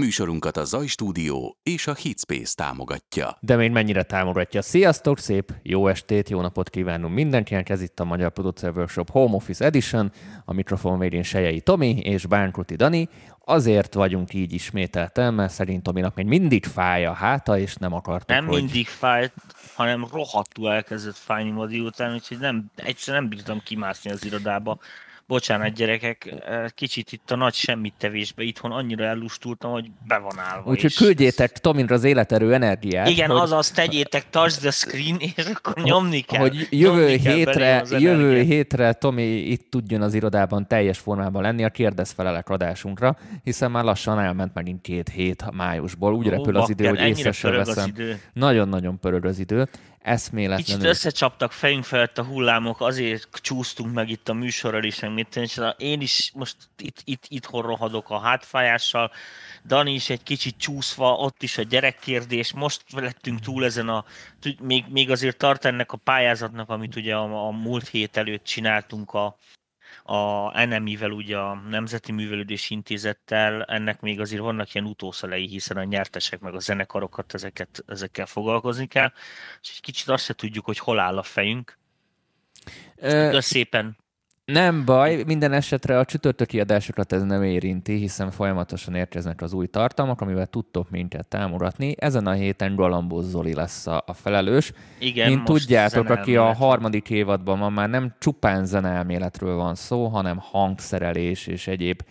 Műsorunkat a Zaj Stúdió és a Hitspace támogatja. De még mennyire támogatja. Sziasztok, szép jó estét, jó napot kívánunk mindenkinek. Ez itt a Magyar Producer Workshop Home Office Edition. A mikrofon végén Sejei Tomi és Bánkuti Dani. Azért vagyunk így ismételten, mert szerint Tominak még mindig fáj a háta, és nem akartuk, Nem hogy... mindig fájt, hanem rohadtul elkezdett fájni ma délután, úgyhogy nem, egyszerűen nem bírtam kimászni az irodába. Bocsánat, gyerekek, kicsit itt a nagy semmit tevésbe itthon annyira ellustultam, hogy be van állva. Úgyhogy és- küldjétek Tominra az életerő energiát. Igen, hogy... azaz tegyétek touch the screen, és akkor nyomni kell. hogy jövő kell hétre, jövő hétre Tomi itt tudjon az irodában teljes formában lenni a kérdezfelelek adásunkra, hiszen már lassan elment megint két hét májusból. Úgy Ó, repül az idő, bakker, hogy észre sem veszem. Nagyon-nagyon pörög az idő. Eszméletlenül. Kicsit összecsaptak fejünk felett a hullámok, azért csúsztunk meg itt a műsorral is, meg én is most itt, itt, itthon rohadok a hátfájással, Dani is egy kicsit csúszva, ott is a gyerekkérdés, most lettünk túl ezen a, még, még azért tart ennek a pályázatnak, amit ugye a, a múlt hét előtt csináltunk a, a NMI-vel, ugye a Nemzeti Művelődési Intézettel, ennek még azért vannak ilyen utószelei, hiszen a nyertesek meg a zenekarokat ezeket, ezekkel foglalkozni kell, és egy kicsit azt se tudjuk, hogy hol áll a fejünk. Ö, szépen Nem baj, minden esetre a csütörtöki adásokat ez nem érinti, hiszen folyamatosan érkeznek az új tartalmak, amivel tudtok minket támogatni. Ezen a héten Galambó Zoli lesz a, a felelős. Igen, Mint tudjátok, aki a van. harmadik évadban ma már nem csupán zeneelméletről van szó, hanem hangszerelés és egyéb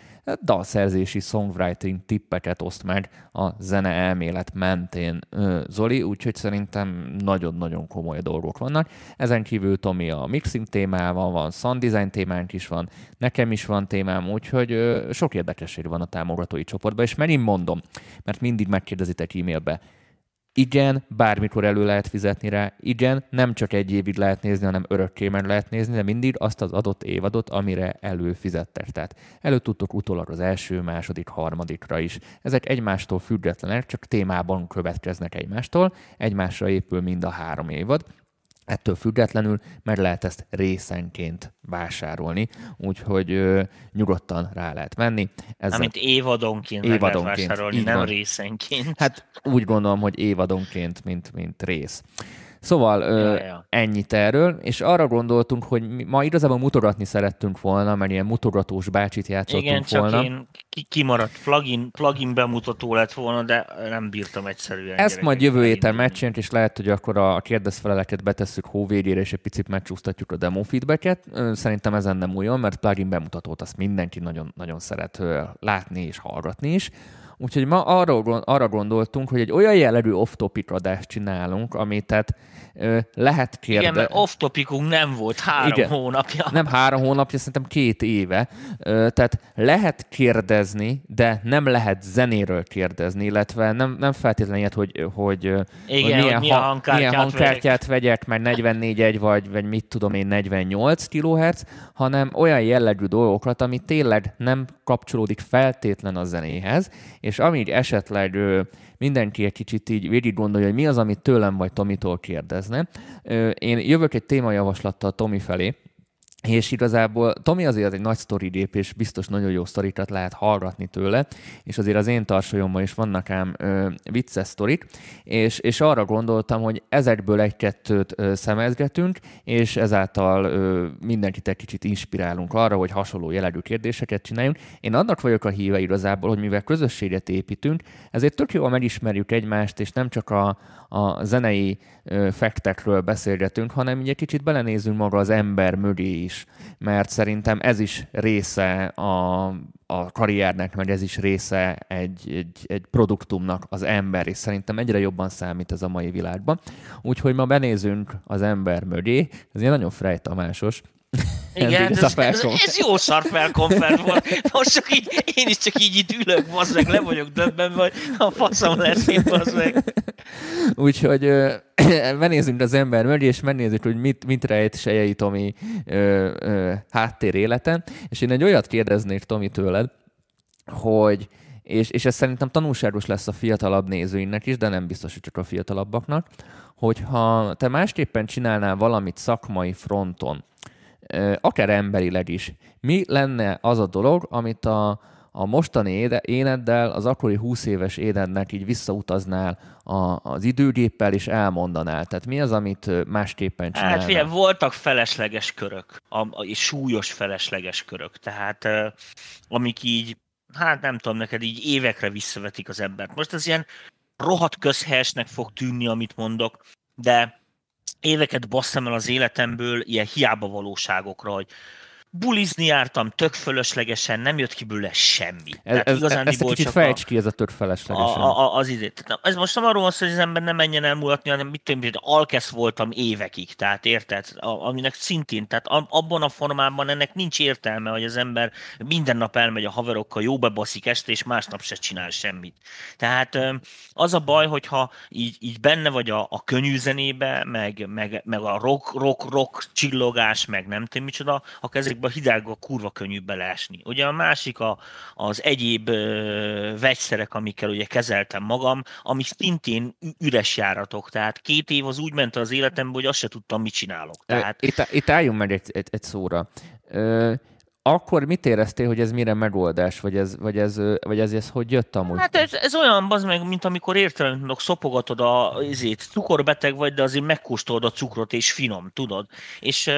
dalszerzési songwriting tippeket oszt meg a zeneelmélet mentén ö, Zoli, úgyhogy szerintem nagyon-nagyon komoly dolgok vannak. Ezen kívül Tomi a mixing témával van, sound design témánk is van, nekem is van témám, úgyhogy sok érdekesség van a támogatói csoportban, és megint mondom, mert mindig megkérdezitek e-mailbe, igen, bármikor elő lehet fizetni rá, igen, nem csak egy évig lehet nézni, hanem örökké meg lehet nézni, de mindig azt az adott évadot, amire előfizettek. Tehát elő tudtok utólag az első, második, harmadikra is. Ezek egymástól függetlenek, csak témában következnek egymástól, egymásra épül mind a három évad. Ettől függetlenül meg lehet ezt részenként vásárolni, úgyhogy ö, nyugodtan rá lehet menni. Ezzel Amit évadonként, meg Évadonként, lehet vásárolni, nem van. részenként. Hát úgy gondolom, hogy évadonként, mint, mint rész. Szóval ö, Ja, ja. ennyit erről, és arra gondoltunk, hogy mi ma igazából mutogatni szerettünk volna, mert ilyen mutogatós bácsit játszottunk Igen, csak volna. én ki- kimaradt plugin, plugin bemutató lett volna, de nem bírtam egyszerűen. Ezt majd jövő héten megcsináljuk, és lehet, hogy akkor a kérdezfeleleket betesszük hó végére, és egy picit megcsúsztatjuk a demo feedbacket. Szerintem ezen nem újon, mert plugin bemutatót azt mindenki nagyon, nagyon szeret látni és hallgatni is. Úgyhogy ma arra, gond- arra gondoltunk, hogy egy olyan jellegű off-topic adást csinálunk, amit tehát ö, lehet Igen, kérdezni. mert off-topicunk nem volt három Igen. hónapja. Nem három hónapja, szerintem két éve. Ö, Tehát lehet kérdezni, de nem lehet zenéről kérdezni, illetve nem, nem feltétlenül ilyet, hogy, hogy, Igen, hogy milyen ha- hangkártyát milyen hangkártyát vegyek, mert 44 egy vagy, vagy mit tudom én, 48 kHz, hanem olyan jellegű dolgokat, ami tényleg nem kapcsolódik feltétlen a zenéhez, és amíg esetleg mindenki egy kicsit így végig gondolja, hogy mi az, amit tőlem vagy Tomitól kérdezne. Én jövök egy témajavaslattal Tomi felé, és igazából Tomi azért egy nagy sztori gép, és biztos nagyon jó sztorikat lehet hallgatni tőle, és azért az én tarsolyomban is vannak ám ö, vicces sztorik, és, és arra gondoltam, hogy ezekből egy-kettőt ö, szemezgetünk, és ezáltal ö, mindenkit egy kicsit inspirálunk arra, hogy hasonló jellegű kérdéseket csináljunk. Én annak vagyok a híve igazából, hogy mivel közösséget építünk, ezért tök jól megismerjük egymást, és nem csak a, a zenei ö, fektekről beszélgetünk, hanem egy kicsit belenézünk maga az ember mögé is, mert szerintem ez is része a, a karriernek, meg ez is része egy, egy, egy produktumnak az ember, és szerintem egyre jobban számít ez a mai világban. Úgyhogy ma benézünk az ember mögé, ez ilyen nagyon frejtamásos, Igen, ez ez, ez, ez, jó szar felkonfer volt. Most csak így, én is csak így itt ülök, bazd meg, le vagyok döbben, vagy a faszom lesz itt, bazd meg. Úgyhogy ö, az ember mögé, és megnézzük, hogy mit, mit rejt Sejei Tomi ö, ö, háttér életen. És én egy olyat kérdeznék Tomi tőled, hogy és, és ez szerintem tanulságos lesz a fiatalabb nézőinknek is, de nem biztos, hogy csak a fiatalabbaknak, hogyha te másképpen csinálnál valamit szakmai fronton, akár emberileg is, mi lenne az a dolog, amit a, a mostani éde, éneddel, az akkori 20 éves énednek így visszautaznál a, az időgéppel, és elmondanál? Tehát mi az, amit másképpen csinálnál? Hát figyelj, voltak felesleges körök, a, a, és súlyos felesleges körök, tehát amik így, hát nem tudom, neked így évekre visszavetik az embert. Most ez ilyen rohadt közhelyesnek fog tűnni, amit mondok, de éveket basszam el az életemből ilyen hiába valóságokra, hogy bulizni jártam tök fölöslegesen, nem jött ki belőle semmi. Ez, ez, igazán ezt egy kicsit fejts ki, ez a tök feleslegesen. A, a, az idét. Ez most nem arról van hogy az ember nem menjen elmulatni, hanem mit tudom, hogy alkesz voltam évekig, tehát érted? A, aminek szintén, tehát abban a formában ennek nincs értelme, hogy az ember minden nap elmegy a haverokkal, jó bebaszik este, és másnap se csinál semmit. Tehát az a baj, hogyha így, így benne vagy a, a könnyű zenébe, meg, meg, meg a rock, rock, rock csillogás, meg nem tudom micsoda, a kezekbe a hidegbe kurva könnyű beleesni. Ugye a másik a, az egyéb ö, vegyszerek, amikkel ugye kezeltem magam, ami szintén üres járatok. Tehát két év az úgy ment az életemben, hogy azt se tudtam, mit csinálok. Tehát... Itt, itt álljunk meg egy, egy, egy szóra. Ö, akkor mit éreztél, hogy ez mire megoldás, vagy ez, vagy ez, vagy ez, ez hogy jött amúgy? Hát ez, ez olyan, az meg, mint amikor értelemben szopogatod a izét, cukorbeteg vagy, de azért megkóstolod a cukrot, és finom, tudod? És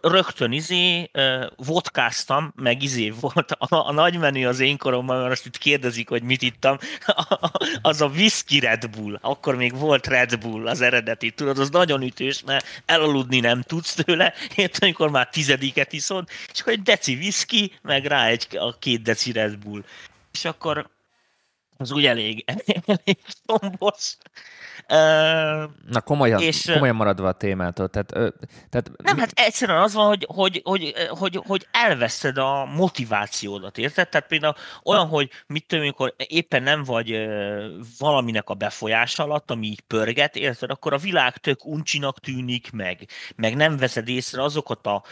rögtön izé vodkáztam, meg izé volt a, a nagy menü az én koromban, mert azt itt kérdezik, hogy mit ittam, az a whisky Red Bull, akkor még volt Red Bull az eredeti, tudod, az nagyon ütős, mert elaludni nem tudsz tőle, érted, amikor már tizediket iszod, és egy deci whisky, meg rá egy, a két deci Red Bull. És akkor az úgy elég, elég tombos. Na komolyan, és, komolyan maradva a témától. Tehát, tehát nem, mi... hát egyszerűen az van, hogy, hogy, hogy, hogy, hogy elveszed a motivációdat, érted? Tehát például olyan, hogy mit tudom, amikor éppen nem vagy valaminek a befolyás alatt, ami így pörget, érted? Akkor a világ tök uncsinak tűnik, meg, meg nem veszed észre azokat a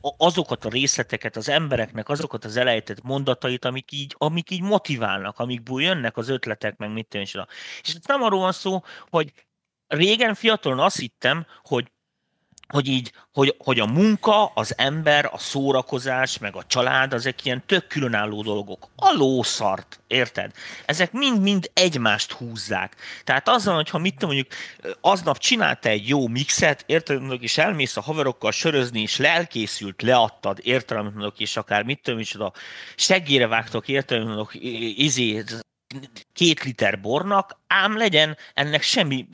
azokat a részleteket, az embereknek azokat az elejtett mondatait, amik így, amik így motiválnak, amikből jönnek az ötletek, meg mit tűncsön. És itt nem arról van szó, hogy régen fiatalon azt hittem, hogy hogy így, hogy, hogy a munka, az ember, a szórakozás, meg a család, ezek ilyen tök különálló dolgok. A lószart, érted? Ezek mind-mind egymást húzzák. Tehát azzal, hogyha mit tudom, mondjuk aznap csinálta egy jó mixet, érted, és elmész a haverokkal sörözni, és lelkészült, leadtad, érted, és akár mit tudom, és a seggére vágtok, érted, izé, két liter bornak, ám legyen ennek semmi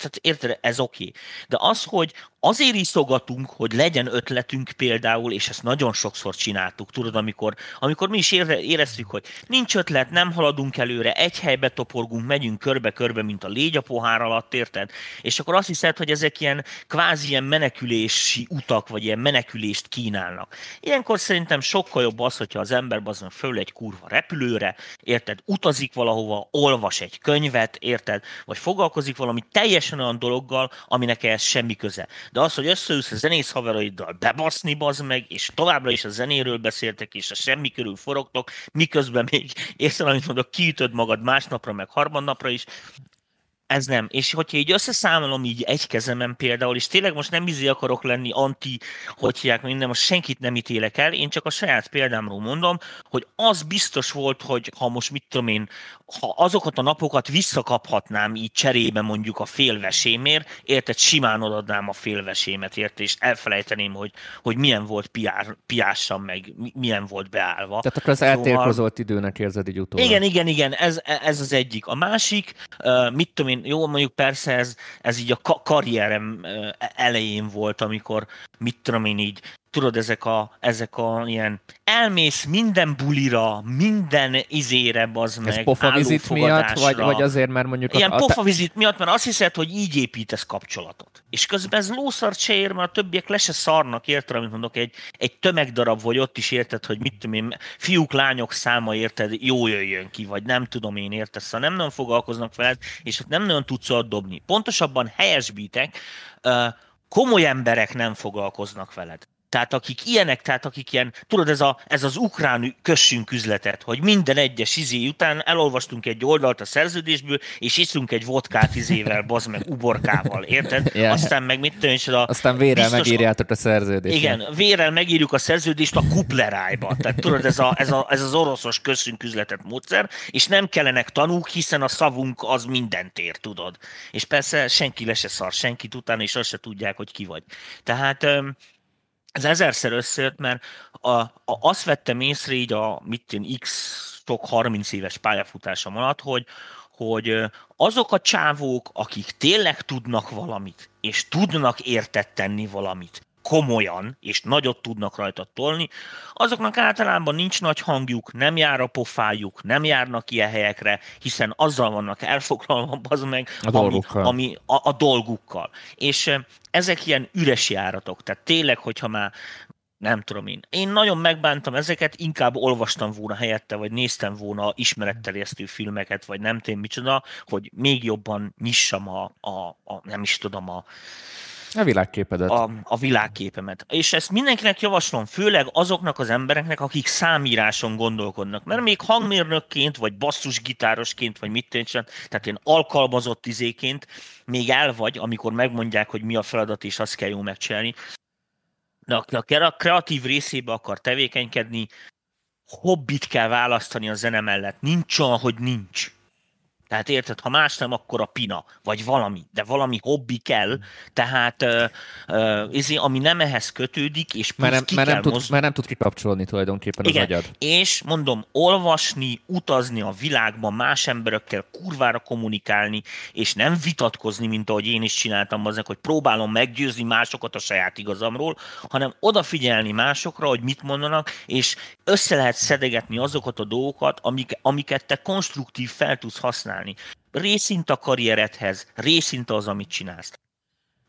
tehát érted, ez oké. Okay. De az, hogy azért iszogatunk, hogy legyen ötletünk például, és ezt nagyon sokszor csináltuk, tudod, amikor, amikor mi is ére, éreztük, hogy nincs ötlet, nem haladunk előre, egy helybe toporgunk, megyünk körbe-körbe, mint a légy a pohár alatt, érted? És akkor azt hiszed, hogy ezek ilyen kvázi ilyen menekülési utak, vagy ilyen menekülést kínálnak. Ilyenkor szerintem sokkal jobb az, hogyha az ember azon föl egy kurva repülőre, érted, utazik valahova, olvas egy könyvet, érted, vagy foglalkozik valami teljesen olyan dologgal, aminek ehhez semmi köze. De az, hogy összeülsz a zenész haveraiddal bebaszni, bazd meg, és továbbra is a zenéről beszéltek, és a semmi körül forogtok, miközben még észre, amit mondok, kiütöd magad másnapra, meg harmadnapra is, ez nem. És hogyha így összeszámolom így egy kezemen például, és tényleg most nem izé akarok lenni anti, hogy hívják minden, most senkit nem ítélek el, én csak a saját példámról mondom, hogy az biztos volt, hogy ha most mit tudom én, ha azokat a napokat visszakaphatnám így cserébe mondjuk a félvesémért, érted, simán odadnám a félvesémet, érted, és elfelejteném, hogy, hogy milyen volt piár, piássam, meg milyen volt beállva. Tehát akkor az szóval... eltérkozott időnek érzed így utólag. Igen, igen, igen, ez, ez az egyik. A másik, mit tudom én, jó, mondjuk persze ez, ez így a karrierem elején volt, amikor mit tudom én így tudod, ezek a, ezek a ilyen elmész minden bulira, minden izére, az meg, Ez pofavizit miatt, vagy, vagy azért, mert mondjuk... Ilyen a, pofavizit miatt, mert azt hiszed, hogy így építesz kapcsolatot. És közben ez lószart se ér, mert a többiek le se szarnak, érted, amit mondok, egy, egy tömegdarab vagy ott is érted, hogy mit tudom én, fiúk, lányok száma érted, jó jöjjön ki, vagy nem tudom én, érted, szóval nem nagyon foglalkoznak veled, és nem nagyon tudsz dobni. Pontosabban helyesbítek, komoly emberek nem foglalkoznak veled. Tehát akik ilyenek, tehát akik ilyen, tudod, ez, a, ez az ukrán kössünk üzletet, hogy minden egyes izé után elolvastunk egy oldalt a szerződésből, és iszunk egy vodkát izével, bazd meg, uborkával, érted? Ja. Aztán meg mit tudom, a, Aztán vérrel biztos- megírjátok a szerződést. igen, vérrel megírjuk a szerződést a kuplerájba. Tehát tudod, ez, a, ez, a, ez az oroszos köszünk üzletet módszer, és nem kellenek tanúk, hiszen a szavunk az mindent ér, tudod. És persze senki le se szar senkit utána, és azt se tudják, hogy ki vagy. Tehát ez ezerszer összejött, mert a, a, azt vettem észre így a mit én, x sok 30 éves pályafutásom alatt, hogy, hogy azok a csávók, akik tényleg tudnak valamit, és tudnak értet tenni valamit, komolyan, és nagyot tudnak rajta tolni, azoknak általában nincs nagy hangjuk, nem jár a pofájuk, nem járnak ilyen helyekre, hiszen azzal vannak elfoglalva, az meg, A ami, dolgukkal. ami a, a dolgukkal. És ezek ilyen üres járatok, tehát tényleg, hogyha már nem tudom én. Én nagyon megbántam ezeket, inkább olvastam volna helyette, vagy néztem volna ismeretterjesztő filmeket, vagy nem tudom micsoda, hogy még jobban nyissam a, a, a nem is tudom, a, A világképedet. a, a világképemet. És ezt mindenkinek javaslom, főleg azoknak az embereknek, akik számíráson gondolkodnak. Mert még hangmérnökként, vagy basszusgitárosként, vagy mit tényleg, tehát én alkalmazott izéként még el vagy, amikor megmondják, hogy mi a feladat, és azt kell jó megcsinálni. De aki a kre- kreatív részébe akar tevékenykedni, hobbit kell választani a zene mellett. Nincs olyan, hogy nincs. Tehát érted, ha más nem, akkor a pina, vagy valami, de valami hobbi kell, tehát uh, uh, izé, ami nem ehhez kötődik, és plusz nem, ki kell nem tud, mozdulni. mert nem tud kikapcsolni tulajdonképpen Igen, az agyad. és mondom, olvasni, utazni a világban, más emberekkel kurvára kommunikálni, és nem vitatkozni, mint ahogy én is csináltam aznak, hogy próbálom meggyőzni másokat a saját igazamról, hanem odafigyelni másokra, hogy mit mondanak, és össze lehet szedegetni azokat a dolgokat, amik, amiket te konstruktív fel tudsz használni. Részint a karrieredhez, részint az, amit csinálsz.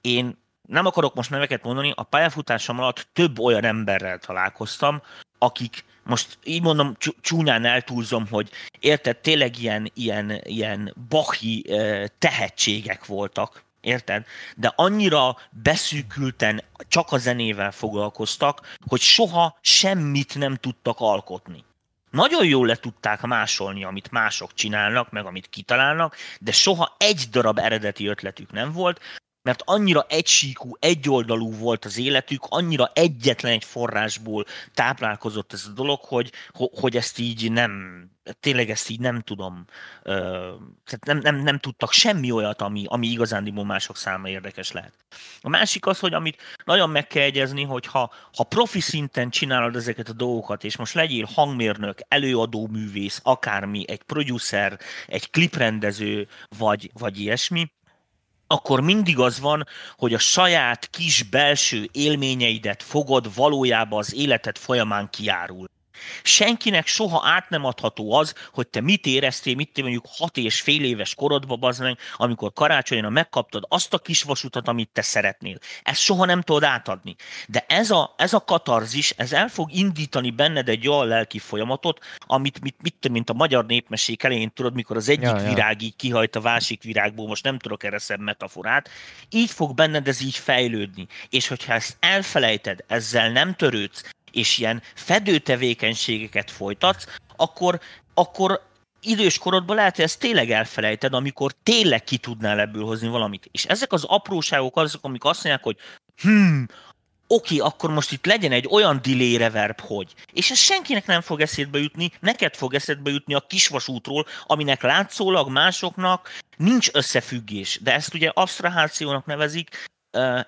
Én nem akarok most neveket mondani, a pályafutásom alatt több olyan emberrel találkoztam, akik most így mondom, csú- csúnyán eltúlzom, hogy érted, tényleg ilyen, ilyen, ilyen bahi eh, tehetségek voltak, érted? De annyira beszűkülten csak a zenével foglalkoztak, hogy soha semmit nem tudtak alkotni. Nagyon jól le tudták másolni, amit mások csinálnak, meg amit kitalálnak, de soha egy darab eredeti ötletük nem volt, mert annyira egysíkú, egyoldalú volt az életük, annyira egyetlen egy forrásból táplálkozott ez a dolog, hogy, ho- hogy ezt így nem, tényleg ezt így nem tudom, tehát nem, nem, nem tudtak semmi olyat, ami, ami igazándiból mások számára érdekes lehet. A másik az, hogy amit nagyon meg kell egyezni, hogy ha, ha profi szinten csinálod ezeket a dolgokat, és most legyél hangmérnök, előadó művész, akármi, egy producer, egy kliprendező, vagy, vagy ilyesmi, akkor mindig az van, hogy a saját kis belső élményeidet fogod valójában az életed folyamán kiárul. Senkinek soha át nem adható az, hogy te mit éreztél, mit te mondjuk hat és fél éves korodban, bazd meg, amikor karácsonyra megkaptad azt a kis vasutat, amit te szeretnél. Ezt soha nem tudod átadni. De ez a, ez a katarzis, ez el fog indítani benned egy olyan lelki folyamatot, amit, mit, mit, tudom, mint a magyar népmesék elején, tudod, mikor az egyik ja, ja. virág így kihajt a másik virágból, most nem tudok erre szebb metaforát, így fog benned ez így fejlődni. És hogyha ezt elfelejted, ezzel nem törődsz, és ilyen fedő tevékenységeket folytatsz, akkor, akkor idős korodban lehet, hogy ezt tényleg elfelejted, amikor tényleg ki tudnál ebből hozni valamit. És ezek az apróságok azok, amik azt mondják, hogy hmm, oké, akkor most itt legyen egy olyan delay reverb, hogy. És ez senkinek nem fog eszébe jutni, neked fog eszedbe jutni a kisvasútról, aminek látszólag másoknak nincs összefüggés. De ezt ugye absztrahációnak nevezik,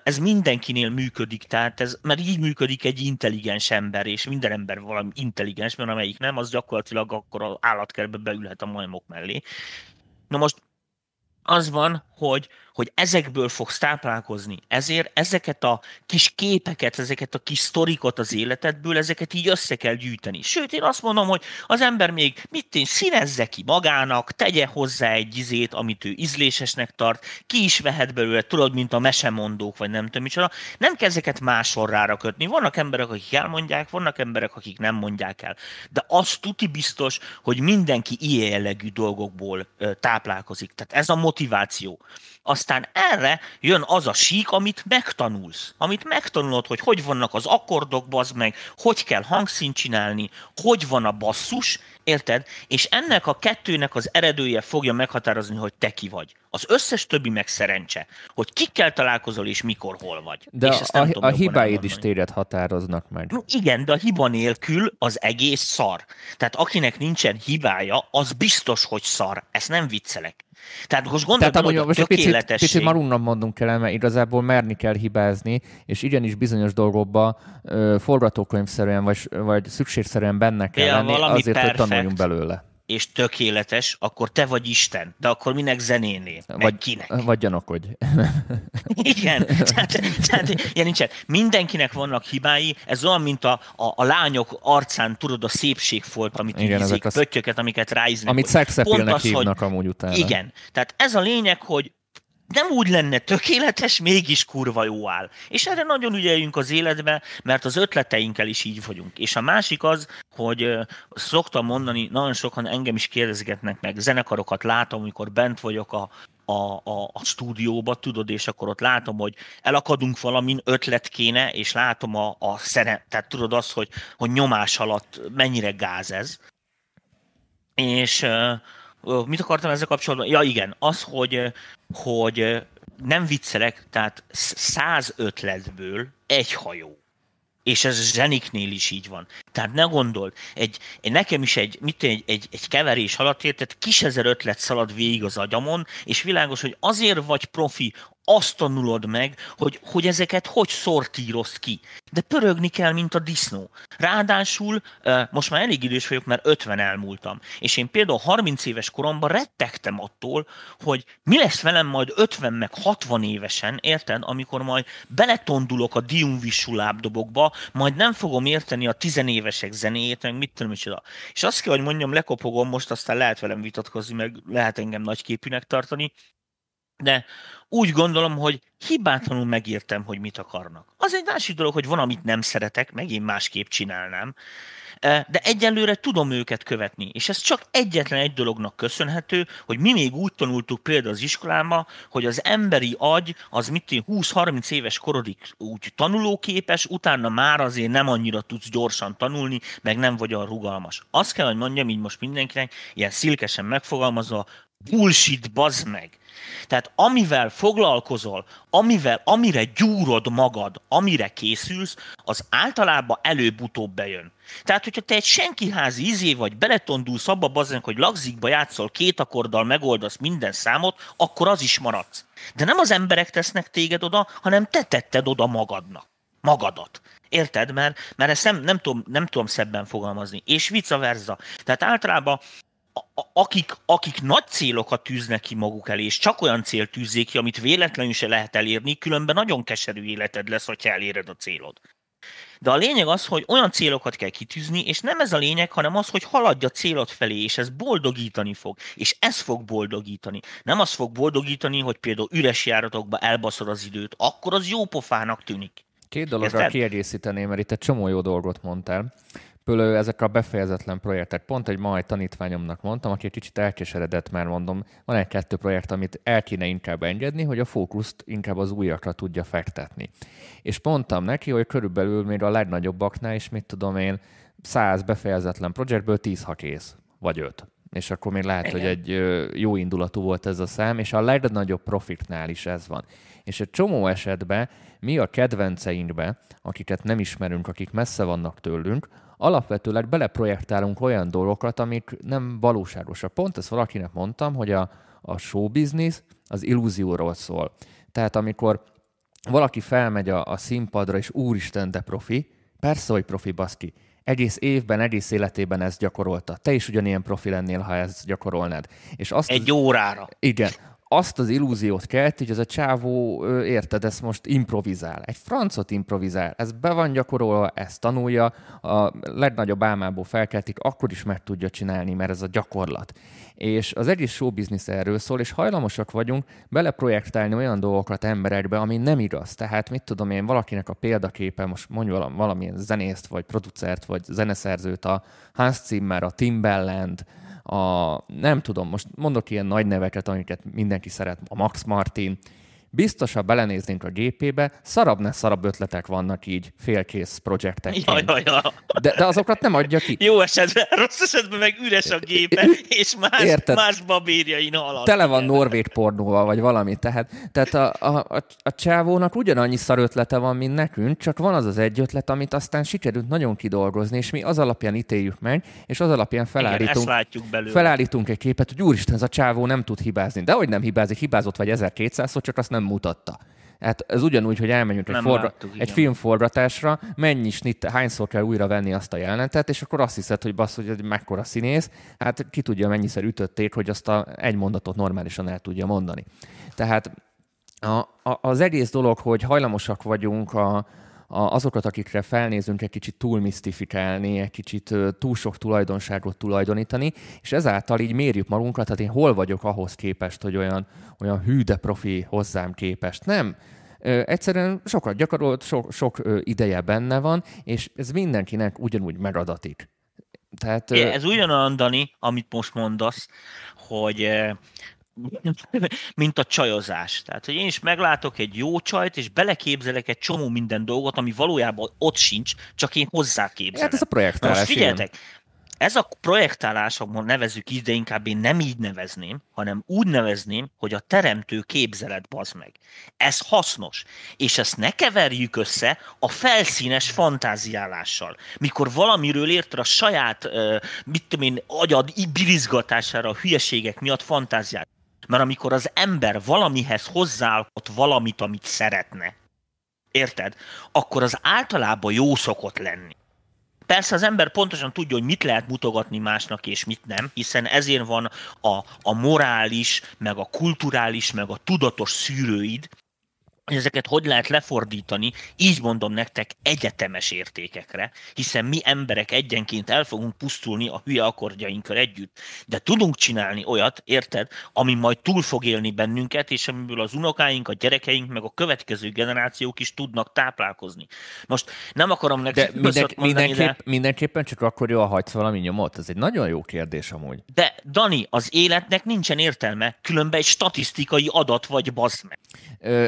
ez mindenkinél működik, tehát ez, mert így működik egy intelligens ember, és minden ember valami intelligens, mert amelyik nem, az gyakorlatilag akkor az állatkertbe beülhet a majmok mellé. Na most az van, hogy, hogy ezekből fogsz táplálkozni. Ezért ezeket a kis képeket, ezeket a kis sztorikot az életedből, ezeket így össze kell gyűjteni. Sőt, én azt mondom, hogy az ember még mit én színezze ki magának, tegye hozzá egy izét, amit ő ízlésesnek tart, ki is vehet belőle, tudod, mint a mesemondók, vagy nem tudom micsoda. Nem kell ezeket más sorrára kötni. Vannak emberek, akik elmondják, vannak emberek, akik nem mondják el. De az tuti biztos, hogy mindenki ilyen jellegű dolgokból táplálkozik. Tehát ez a motiváció. Aztán erre jön az a sík, amit megtanulsz. Amit megtanulod, hogy hogy vannak az akkordok, bazd meg, hogy kell hangszínt csinálni, hogy van a basszus, érted? És ennek a kettőnek az eredője fogja meghatározni, hogy te ki vagy. Az összes többi meg szerencse, hogy kikkel találkozol és mikor, hol vagy. De és és a, a hibáid is téged határoznak meg. Igen, de a hiba nélkül az egész szar. Tehát akinek nincsen hibája, az biztos, hogy szar. Ezt nem viccelek. Tehát most gondolod, Tehát hogy a most picit, picit marunknak mondunk el, mert igazából merni kell hibázni, és igenis bizonyos dolgokba ö, forgatókönyvszerűen vagy, vagy szükségszerűen benne kell Ja, lenni, azért, perfekt. hogy tanuljunk belőle. És tökéletes, akkor te vagy Isten. De akkor minek zenénél? Meg Vagy, kinek? vagy gyanakodj. Igen, tehát, tehát ilyen nincsen. Mindenkinek vannak hibái, ez olyan, mint a, a, a lányok arcán, tudod, a szépségfolt, amit Igen, ízik, pöttyöket, amiket ráíznak. Amit szexepilnek az, hogy- hívnak amúgy utána. Igen, tehát ez a lényeg, hogy nem úgy lenne tökéletes, mégis kurva jó áll. És erre nagyon ügyeljünk az életbe, mert az ötleteinkkel is így vagyunk. És a másik az, hogy szoktam mondani, nagyon sokan engem is kérdezgetnek meg, zenekarokat látom, amikor bent vagyok a, a, a, a stúdióba, tudod, és akkor ott látom, hogy elakadunk valamin, ötlet kéne, és látom a, a szere, tehát tudod azt, hogy, hogy nyomás alatt mennyire gáz ez. És mit akartam ezzel kapcsolatban? Ja igen, az, hogy, hogy nem viccelek, tehát sz- száz ötletből egy hajó. És ez zeniknél is így van. Tehát ne gondold, egy, egy nekem is egy, mit tudom, egy, egy, egy keverés alatt érted, kis ezer ötlet szalad végig az agyamon, és világos, hogy azért vagy profi, azt tanulod meg, hogy, hogy ezeket hogy szortírozd ki. De pörögni kell, mint a disznó. Ráadásul, most már elég idős vagyok, mert 50 elmúltam. És én például 30 éves koromban rettegtem attól, hogy mi lesz velem majd 50 meg 60 évesen, érted, amikor majd beletondulok a diumvissú lábdobokba, majd nem fogom érteni a tizenévesek zenéjét, meg mit tudom micsoda. És azt kell, hogy mondjam, lekopogom most, aztán lehet velem vitatkozni, meg lehet engem nagyképűnek tartani, de úgy gondolom, hogy hibátlanul megértem, hogy mit akarnak. Az egy másik dolog, hogy van, amit nem szeretek, meg én másképp csinálnám, Eh, de egyelőre tudom őket követni, és ez csak egyetlen egy dolognak köszönhető, hogy mi még úgy tanultuk például az iskolában, hogy az emberi agy az mit én 20-30 éves korodig úgy tanulóképes, utána már azért nem annyira tudsz gyorsan tanulni, meg nem vagy olyan rugalmas. Azt kell, hogy mondjam így most mindenkinek, ilyen szilkesen megfogalmazva, bullshit, bazd meg. Tehát amivel foglalkozol, amivel, amire gyúrod magad, amire készülsz, az általában előbb-utóbb bejön. Tehát, hogyha te egy senkiházi izé vagy, beletondulsz abba bazen, hogy lagzikba játszol két akkorddal, megoldasz minden számot, akkor az is maradsz. De nem az emberek tesznek téged oda, hanem te tetted oda magadnak. Magadat. Érted? Mert, mert ezt nem, nem, tudom, nem tudom szebben fogalmazni. És vice versa. Tehát általában akik, akik nagy célokat tűznek ki maguk elé, és csak olyan cél tűzzék ki, amit véletlenül se lehet elérni, különben nagyon keserű életed lesz, hogyha eléred a célod. De a lényeg az, hogy olyan célokat kell kitűzni, és nem ez a lényeg, hanem az, hogy haladj a célod felé, és ez boldogítani fog. És ez fog boldogítani. Nem az fog boldogítani, hogy például üres járatokba elbaszod az időt, akkor az jó pofának tűnik. Két dologra Érted? kiegészíteném, mert itt egy csomó jó dolgot mondtál. Például ezek a befejezetlen projektek. Pont egy ma egy tanítványomnak mondtam, aki egy kicsit elkeseredett, mert mondom, van egy-kettő projekt, amit el kéne inkább engedni, hogy a fókuszt inkább az újakra tudja fektetni. És mondtam neki, hogy körülbelül még a legnagyobbaknál is, mit tudom én, száz befejezetlen projektből 10 ha kész, vagy 5. És akkor még lehet, Igen. hogy egy jó indulatú volt ez a szám, és a legnagyobb profitnál is ez van. És egy csomó esetben mi a kedvenceinkbe, akiket nem ismerünk, akik messze vannak tőlünk, alapvetőleg beleprojektálunk olyan dolgokat, amik nem valóságosak. Pont ezt valakinek mondtam, hogy a, a show business az illúzióról szól. Tehát amikor valaki felmegy a, a színpadra, és úristen, de profi, persze, hogy profi baszki. Egész évben, egész életében ezt gyakorolta. Te is ugyanilyen profi lennél, ha ezt gyakorolnád. És azt Egy órára. igen. Azt az illúziót kelt, hogy ez a csávó, érted, ezt most improvizál. Egy francot improvizál. Ez be van gyakorolva, ezt tanulja, a legnagyobb álmából felkeltik, akkor is meg tudja csinálni, mert ez a gyakorlat. És az egész show business erről szól, és hajlamosak vagyunk beleprojektálni olyan dolgokat emberekbe, ami nem igaz. Tehát mit tudom én, valakinek a példaképe, most mondj valam- valamilyen zenészt, vagy producert, vagy zeneszerzőt, a Hans Zimmer, a Timbaland, a, nem tudom, most mondok ilyen nagy neveket, amiket mindenki szeret, a Max Martin, biztos, ha belenéznénk a gépébe, szarabb ne szarabb ötletek vannak így félkész projektek. Ja, ja, ja. De, de azokat nem adja ki. Jó esetben, rossz esetben meg üres a gépe, és más, Érted? más babérjain halad. Tele van norvég pornóval, vagy valami. Tehát, tehát a, a, a, a csávónak ugyanannyi szar ötlete van, mint nekünk, csak van az az egy ötlet, amit aztán sikerült nagyon kidolgozni, és mi az alapján ítéljük meg, és az alapján Igen, felállítunk, belőle. felállítunk egy képet, hogy úristen, ez a csávó nem tud hibázni. De hogy nem hibázik, hibázott vagy 1200-szor, csak azt nem mutatta. Hát ez ugyanúgy, hogy elmegyünk egy, forra, láttuk, egy igen. filmforgatásra, mennyi snitt, hányszor kell újra venni azt a jelenetet, és akkor azt hiszed, hogy bassz, hogy ez mekkora színész, hát ki tudja, mennyiszer ütötték, hogy azt a egy mondatot normálisan el tudja mondani. Tehát a, a, az egész dolog, hogy hajlamosak vagyunk a, a, azokat, akikre felnézünk, egy kicsit túl misztifikálni, egy kicsit túl sok tulajdonságot tulajdonítani, és ezáltal így mérjük magunkat, tehát én hol vagyok ahhoz képest, hogy olyan, olyan hű de profi hozzám képest. Nem. Egyszerűen sokat gyakorolt, sok, sok ideje benne van, és ez mindenkinek ugyanúgy megadatik. Tehát, Ez ugyanolyan, Dani, amit most mondasz, hogy mint a csajozás. Tehát, hogy én is meglátok egy jó csajt, és beleképzelek egy csomó minden dolgot, ami valójában ott sincs, csak én hozzáképzelem. hát ez a projektálás. most figyeljetek, ez a projektálás, akkor nevezzük így, de inkább én nem így nevezném, hanem úgy nevezném, hogy a teremtő képzelet bazd meg. Ez hasznos. És ezt ne keverjük össze a felszínes fantáziálással. Mikor valamiről érted a saját, mit tudom én, agyad birizgatására a hülyeségek miatt fantáziát. Mert amikor az ember valamihez hozzáalkot valamit, amit szeretne, érted? Akkor az általában jó szokott lenni. Persze az ember pontosan tudja, hogy mit lehet mutogatni másnak és mit nem, hiszen ezért van a, a morális, meg a kulturális, meg a tudatos szűrőid, hogy ezeket hogy lehet lefordítani, így mondom nektek, egyetemes értékekre, hiszen mi emberek egyenként el fogunk pusztulni a hülye akkordjainkkal együtt. De tudunk csinálni olyat, érted, ami majd túl fog élni bennünket, és amiből az unokáink, a gyerekeink, meg a következő generációk is tudnak táplálkozni. Most nem akarom De nektek minden, rosszat mondani, mindenképp, de... mindenképpen csak akkor jó, ha hagysz valami nyomot? Ez egy nagyon jó kérdés amúgy. De Dani, az életnek nincsen értelme, különben egy statisztikai adat vagy bazd meg.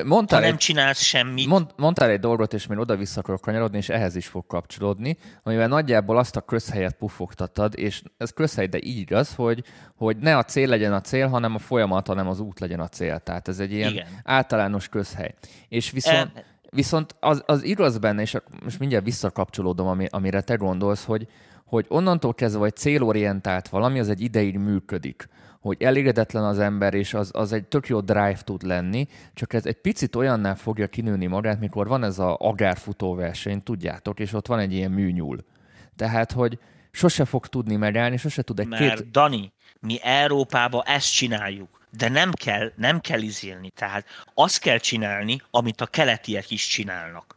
Mondtál, nem csinálsz semmit, mond, mondtál egy dolgot, és még oda-vissza akarok kanyarodni, és ehhez is fog kapcsolódni, amivel nagyjából azt a közhelyet pufogtatad, és ez közhely, de így igaz, hogy, hogy ne a cél legyen a cél, hanem a folyamat, hanem az út legyen a cél. Tehát ez egy ilyen Igen. általános közhely. És viszont, E- Viszont az, az igaz benne, és most mindjárt visszakapcsolódom, ami, amire te gondolsz, hogy, hogy onnantól kezdve, hogy célorientált valami, az egy ideig működik. Hogy elégedetlen az ember, és az, az egy tök jó drive tud lenni, csak ez egy picit olyannál fogja kinőni magát, mikor van ez a agárfutó verseny, tudjátok, és ott van egy ilyen műnyúl. Tehát, hogy sose fog tudni megállni, sose tud egy mert két... Dani, mi Európában ezt csináljuk, de nem kell, nem kell izélni. Tehát azt kell csinálni, amit a keletiek is csinálnak.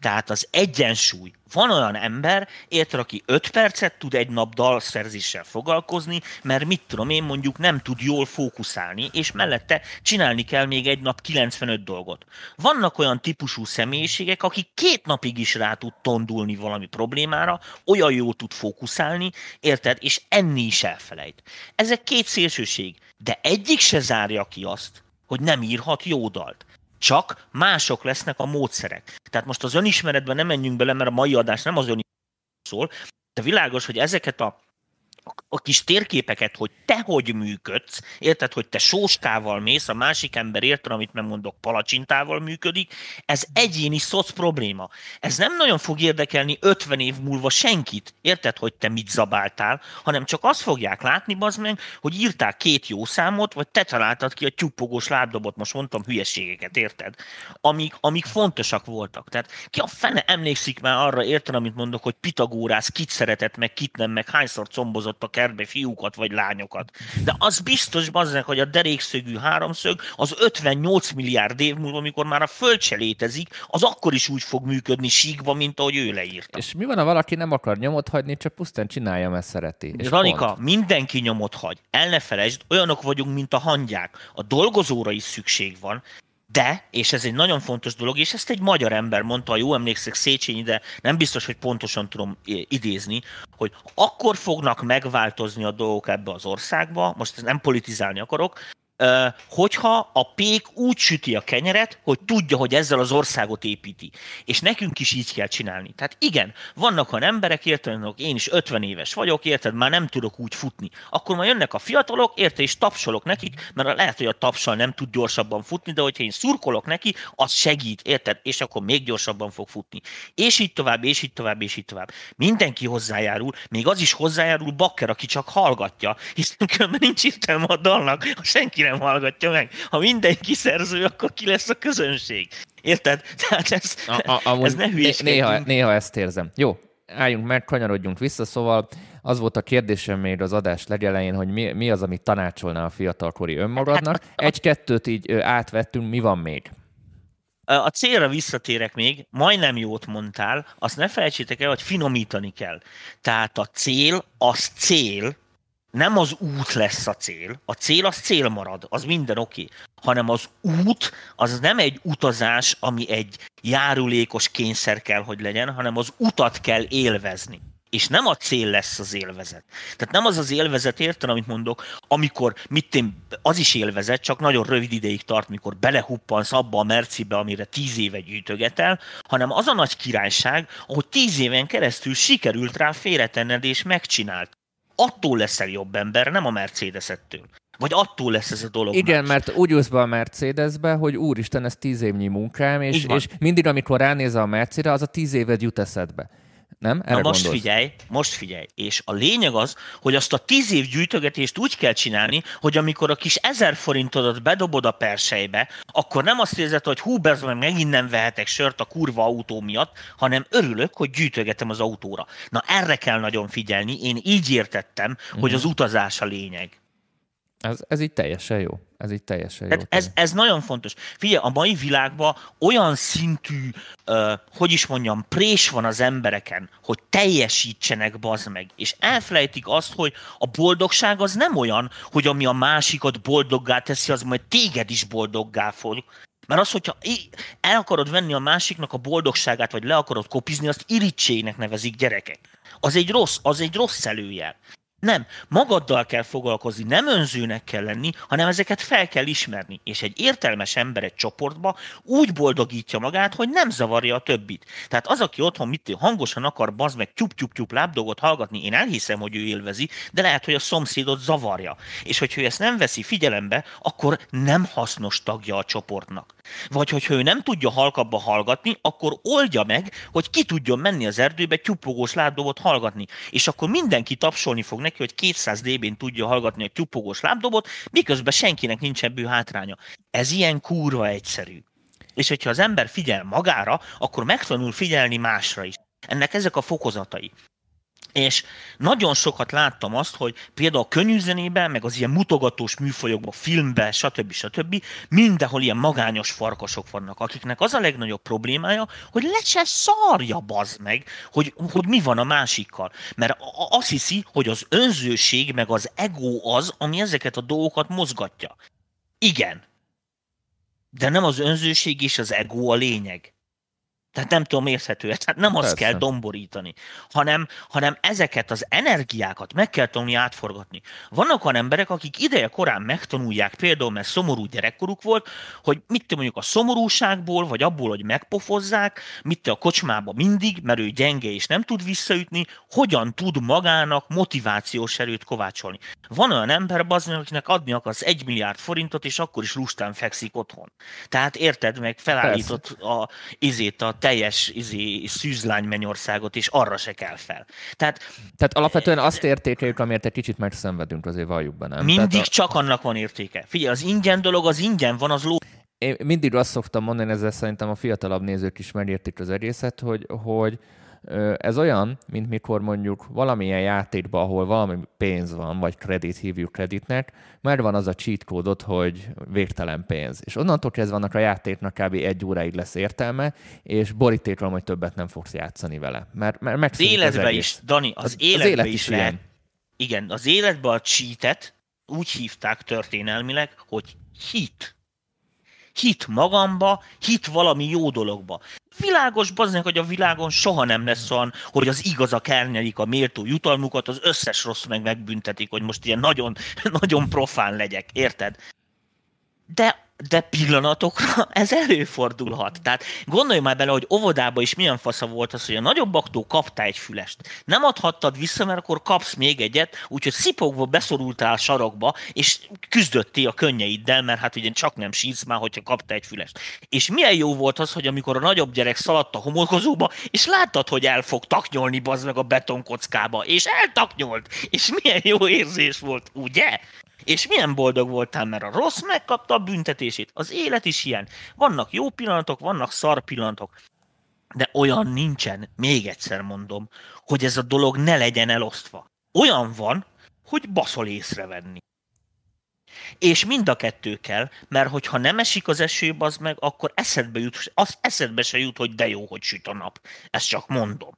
Tehát az egyensúly. Van olyan ember, érted, aki 5 percet tud egy nap dalszerzéssel foglalkozni, mert mit tudom én mondjuk nem tud jól fókuszálni, és mellette csinálni kell még egy nap 95 dolgot. Vannak olyan típusú személyiségek, akik két napig is rá tud tondulni valami problémára, olyan jól tud fókuszálni, érted, és enni is elfelejt. Ezek két szélsőség, de egyik se zárja ki azt, hogy nem írhat jó dalt. Csak mások lesznek a módszerek. Tehát most az önismeretben nem menjünk bele, mert a mai adás nem az ön szól, de világos, hogy ezeket a a kis térképeket, hogy te hogy működsz, érted, hogy te sóskával mész, a másik ember érted, amit megmondok, palacsintával működik, ez egyéni szoc probléma. Ez nem nagyon fog érdekelni 50 év múlva senkit, érted, hogy te mit zabáltál, hanem csak azt fogják látni, bazd meg, hogy írtál két jó számot, vagy te találtad ki a tyúpogós lábdobot, most mondtam hülyeségeket, érted? Amik, amik fontosak voltak. Tehát ki a fene emlékszik már arra, érted, amit mondok, hogy Pitagórász kit szeretett, meg kit nem, meg hányszor combozott a kertbe fiúkat vagy lányokat. De az biztos, bazzeg, hogy a derékszögű háromszög az 58 milliárd év múlva, amikor már a föld se létezik, az akkor is úgy fog működni síkba, mint ahogy ő leírta. És mi van, ha valaki nem akar nyomot hagyni, csak pusztán csinálja, mert szereti. És Ranika, pont. mindenki nyomot hagy. El ne felejtsd, olyanok vagyunk, mint a hangyák. A dolgozóra is szükség van, De, és ez egy nagyon fontos dolog, és ezt egy magyar ember mondta, ha jó emlékszek Széchenyi, de nem biztos, hogy pontosan tudom idézni, hogy akkor fognak megváltozni a dolgok ebbe az országba, most nem politizálni akarok, hogyha a pék úgy süti a kenyeret, hogy tudja, hogy ezzel az országot építi. És nekünk is így kell csinálni. Tehát igen, vannak olyan emberek, érted, én is 50 éves vagyok, érted, már nem tudok úgy futni. Akkor majd jönnek a fiatalok, érted, és tapsolok nekik, mert lehet, hogy a tapsal nem tud gyorsabban futni, de hogyha én szurkolok neki, az segít, érted, és akkor még gyorsabban fog futni. És így tovább, és így tovább, és így tovább. Mindenki hozzájárul, még az is hozzájárul Bakker, aki csak hallgatja, hiszen különben nincs értelme a dalnak, ha senki nem hallgatja meg. Ha mindenki szerző, akkor ki lesz a közönség. Érted? Tehát ez, a, a, ez ne néha, néha ezt érzem. Jó, álljunk meg, kanyarodjunk vissza, szóval az volt a kérdésem még az adás legelején, hogy mi, mi az, amit tanácsolná a fiatalkori önmagadnak. Hát, Egy-kettőt így átvettünk, mi van még? A célra visszatérek még, majdnem jót mondtál, azt ne felejtsétek el, hogy finomítani kell. Tehát a cél, az cél, nem az út lesz a cél, a cél az cél marad, az minden oké, hanem az út az nem egy utazás, ami egy járulékos kényszer kell, hogy legyen, hanem az utat kell élvezni. És nem a cél lesz az élvezet. Tehát nem az az élvezet, érted, amit mondok, amikor, mit én, az is élvezet, csak nagyon rövid ideig tart, mikor belehuppansz abba a mercibe, amire tíz éve gyűjtögetel, hanem az a nagy királyság, ahogy tíz éven keresztül sikerült rá félretenned és megcsinált attól leszel jobb ember, nem a Mercedesettől. Vagy attól lesz ez a dolog. Igen, más. mert úgy jössz be a Mercedesbe, hogy úristen, ez tíz évnyi munkám, és, és mindig, amikor ránézel a Mercedesre, az a tíz éved jut eszedbe. Nem? Erre Na most gondolsz? figyelj, most figyelj. És a lényeg az, hogy azt a tíz év gyűjtögetést úgy kell csinálni, hogy amikor a kis ezer forintodat bedobod a persejbe, akkor nem azt érzed, hogy hú, bezd meg megint nem vehetek sört a kurva autó miatt, hanem örülök, hogy gyűjtögetem az autóra. Na erre kell nagyon figyelni. Én így értettem, hogy az mhm. utazás a lényeg. Ez, ez így teljesen jó. Ez így teljesen jó. Ez, ez nagyon fontos. Figyelj, a mai világban olyan szintű, uh, hogy is mondjam, prés van az embereken, hogy teljesítsenek, bazd meg. És elfelejtik azt, hogy a boldogság az nem olyan, hogy ami a másikat boldoggá teszi, az majd téged is boldoggá fog. Mert az, hogyha el akarod venni a másiknak a boldogságát, vagy le akarod kopizni, azt irítségnek nevezik gyerekek. Az egy rossz, az egy rossz előjel. Nem, magaddal kell foglalkozni, nem önzőnek kell lenni, hanem ezeket fel kell ismerni. És egy értelmes ember egy csoportba úgy boldogítja magát, hogy nem zavarja a többit. Tehát az, aki otthon mit hangosan akar bazd meg tyup tyup tyup lábdolgot hallgatni, én elhiszem, hogy ő élvezi, de lehet, hogy a szomszédot zavarja. És hogyha ő ezt nem veszi figyelembe, akkor nem hasznos tagja a csoportnak. Vagy hogyha ő nem tudja halkabba hallgatni, akkor oldja meg, hogy ki tudjon menni az erdőbe tyupogós lábdobot hallgatni. És akkor mindenki tapsolni fog neki, hogy 200 dB-n tudja hallgatni a tyupogós lábdobot, miközben senkinek nincs ebből hátránya. Ez ilyen kurva egyszerű. És hogyha az ember figyel magára, akkor megtanul figyelni másra is. Ennek ezek a fokozatai. És nagyon sokat láttam azt, hogy például a könnyűzenében, meg az ilyen mutogatós műfajokban, filmben, stb. stb. mindenhol ilyen magányos farkasok vannak, akiknek az a legnagyobb problémája, hogy le se szarja bazd meg, hogy, hogy mi van a másikkal. Mert azt hiszi, hogy az önzőség, meg az ego az, ami ezeket a dolgokat mozgatja. Igen. De nem az önzőség és az ego a lényeg. Tehát nem tudom, érthető ez. Tehát nem Persze. azt kell domborítani, hanem, hanem ezeket az energiákat meg kell tanulni átforgatni. Vannak olyan emberek, akik ideje korán megtanulják, például, mert szomorú gyerekkoruk volt, hogy mit te mondjuk a szomorúságból, vagy abból, hogy megpofozzák, mit te a kocsmába mindig, mert ő gyenge és nem tud visszaütni, hogyan tud magának motivációs erőt kovácsolni. Van olyan ember, bazni, akinek adni akarsz egy milliárd forintot, és akkor is lustán fekszik otthon. Tehát érted, meg felállított a, izét, a teljes izé, szűzlány mennyországot, és arra se kell fel. Tehát, Tehát alapvetően azt értékeljük, amiért egy kicsit megszenvedünk, azért valljuk be, nem? Mindig a... csak annak van értéke. Figyelj, az ingyen dolog, az ingyen van, az ló én mindig azt szoktam mondani, ezzel szerintem a fiatalabb nézők is megértik az egészet, hogy, hogy ez olyan, mint mikor mondjuk valamilyen játékban, ahol valami pénz van, vagy kredit hívjuk kreditnek, mert van az a cheat kódot, hogy végtelen pénz. És onnantól kezdve annak a játéknak kb. egy óráig lesz értelme, és borítékról hogy többet nem fogsz játszani vele. Mert, mert az életben is, Dani, az, az életben élet is, is lehet. Ilyen. Igen, az életben a cheatet úgy hívták történelmileg, hogy hit. Hit magamba, hit valami jó dologba. Világos bazdnek, hogy a világon soha nem lesz olyan, hogy az igazak elnyelik a méltó jutalmukat, az összes rossz meg megbüntetik, hogy most ilyen nagyon, nagyon profán legyek, érted? De de pillanatokra ez előfordulhat. Tehát gondolj már bele, hogy óvodában is milyen fasza volt az, hogy a nagyobb aktó kapta egy fülest. Nem adhattad vissza, mert akkor kapsz még egyet, úgyhogy szipogva beszorultál a sarokba, és küzdöttél a könnyeiddel, mert hát ugye csak nem sírsz már, hogyha kapta egy fülest. És milyen jó volt az, hogy amikor a nagyobb gyerek szaladt a homolkozóba, és láttad, hogy el fog taknyolni bazd meg a betonkockába, és eltaknyolt, és milyen jó érzés volt, ugye? És milyen boldog voltál, mert a rossz megkapta a büntetését. Az élet is ilyen. Vannak jó pillanatok, vannak szar pillanatok. De olyan nincsen, még egyszer mondom, hogy ez a dolog ne legyen elosztva. Olyan van, hogy baszol észrevenni. És mind a kettő kell, mert hogyha nem esik az eső, az meg, akkor eszedbe jut, az eszedbe se jut, hogy de jó, hogy süt a nap. Ezt csak mondom.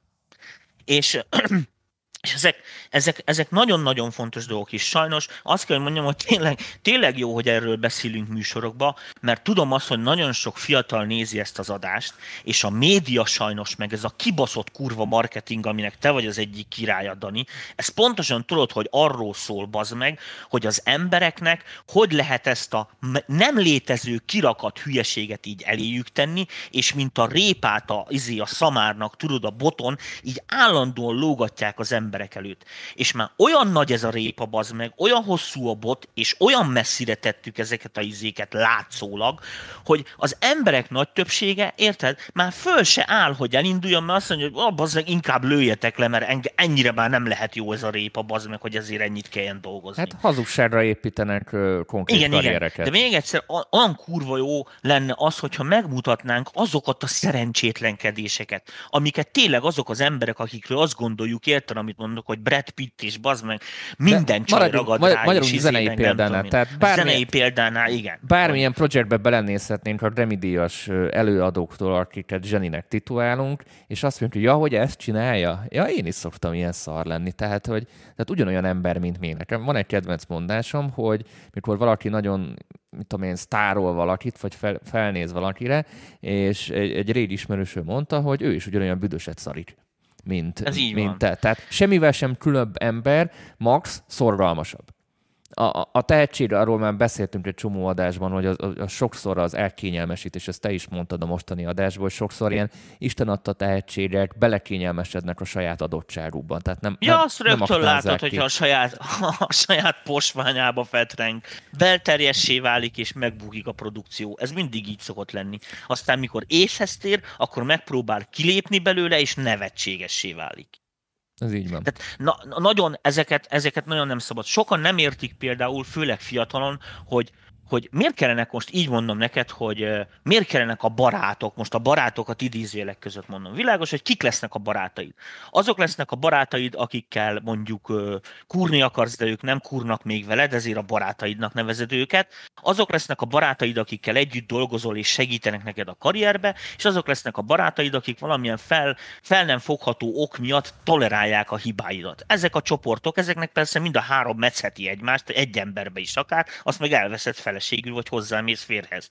És és ezek, ezek, ezek nagyon-nagyon fontos dolgok is. Sajnos azt kell, hogy mondjam, hogy tényleg, tényleg jó, hogy erről beszélünk műsorokba, mert tudom azt, hogy nagyon sok fiatal nézi ezt az adást, és a média sajnos, meg ez a kibaszott kurva marketing, aminek te vagy az egyik királya, Dani, ez pontosan tudod, hogy arról szól, bazd meg, hogy az embereknek hogy lehet ezt a nem létező kirakat hülyeséget így eléjük tenni, és mint a répát a, izé, a szamárnak, tudod, a boton, így állandóan lógatják az emberek emberek előtt. És már olyan nagy ez a répa, bazd meg, olyan hosszú a bot, és olyan messzire tettük ezeket a izéket látszólag, hogy az emberek nagy többsége, érted, már föl se áll, hogy elinduljon, mert azt mondja, hogy oh, bazd meg, inkább lőjetek le, mert ennyire már nem lehet jó ez a répa, bazd meg, hogy ezért ennyit kelljen dolgozni. Hát hazugságra építenek konkrét igen, karriereket. Igen. De még egyszer, olyan kurva jó lenne az, hogyha megmutatnánk azokat a szerencsétlenkedéseket, amiket tényleg azok az emberek, akikről azt gondoljuk, érted, amit mondok, hogy Brad Pitt és bazd meg minden csaj ragad rá. Magyarul zenei példánál. Tehát bármilyen, zenei példánál, igen. Bármilyen projektbe belenézhetnénk a Grammy-díjas előadóktól, akiket Zseninek titulálunk, és azt mondjuk, hogy ja, hogy ezt csinálja? Ja, én is szoktam ilyen szar lenni. Tehát, hogy tehát ugyanolyan ember, mint mi. Nekem van egy kedvenc mondásom, hogy mikor valaki nagyon mit tudom én, sztárol valakit, vagy fel, felnéz valakire, és egy, egy régi ismerőső mondta, hogy ő is ugyanolyan büdöset szarik mint, Ez így mint van. te. Tehát semmivel sem különb ember, max szorgalmasabb a, a tehetség, arról már beszéltünk egy csomó adásban, hogy az, az sokszor az elkényelmesítés, ezt te is mondtad a mostani adásban, hogy sokszor ilyen Isten adta tehetségek belekényelmesednek a saját adottságukban. Tehát nem, ja, nem, azt rögtön látod, hogyha a saját, a saját posványába fetreng, belterjessé válik és megbukik a produkció. Ez mindig így szokott lenni. Aztán, mikor észhez tér, akkor megpróbál kilépni belőle, és nevetségessé válik. Ez így van. Tehát na, nagyon ezeket, ezeket nagyon nem szabad. Sokan nem értik például, főleg fiatalon, hogy hogy miért kellene most így mondom neked, hogy miért kellenek a barátok, most a barátokat idézőjelek között mondom. Világos, hogy kik lesznek a barátaid. Azok lesznek a barátaid, akikkel mondjuk kúrni akarsz, de ők nem kúrnak még veled, ezért a barátaidnak nevezed őket. Azok lesznek a barátaid, akikkel együtt dolgozol és segítenek neked a karrierbe, és azok lesznek a barátaid, akik valamilyen fel, fel nem fogható ok miatt tolerálják a hibáidat. Ezek a csoportok, ezeknek persze mind a három metszeti egymást, egy emberbe is akár, azt meg elveszed fel feleségül, vagy hozzámész férhez.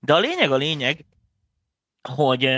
De a lényeg a lényeg, hogy,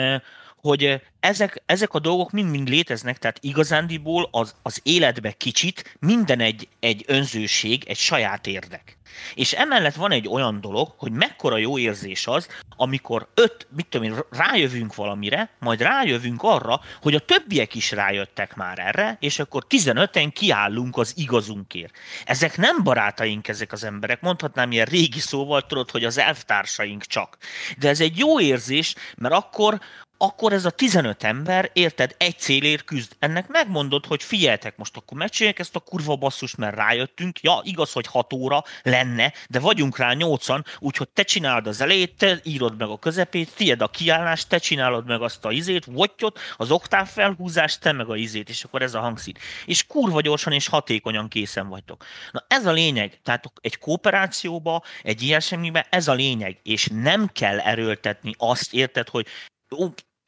hogy eh, ezek, ezek a dolgok mind-mind léteznek, tehát igazándiból az, az életbe kicsit minden egy, egy önzőség, egy saját érdek. És emellett van egy olyan dolog, hogy mekkora jó érzés az, amikor öt, mit tudom én, rájövünk valamire, majd rájövünk arra, hogy a többiek is rájöttek már erre, és akkor 15-en kiállunk az igazunkért. Ezek nem barátaink, ezek az emberek, mondhatnám ilyen régi szóval, tudod, hogy az elvtársaink csak. De ez egy jó érzés, mert akkor akkor ez a 15 ember, érted, egy célért küzd. Ennek megmondod, hogy figyeltek, most akkor megcsinálják ezt a kurva basszus, mert rájöttünk. Ja, igaz, hogy 6 óra lenne, de vagyunk rá 8-an, úgyhogy te csinálod az elejét, te írod meg a közepét, tied a kiállást, te csinálod meg azt a izét, votyot, az oktáv felhúzást, te meg a izét, és akkor ez a hangszín. És kurva gyorsan és hatékonyan készen vagytok. Na ez a lényeg, tehát egy kooperációba, egy ilyesmibe ez a lényeg, és nem kell erőltetni azt, érted, hogy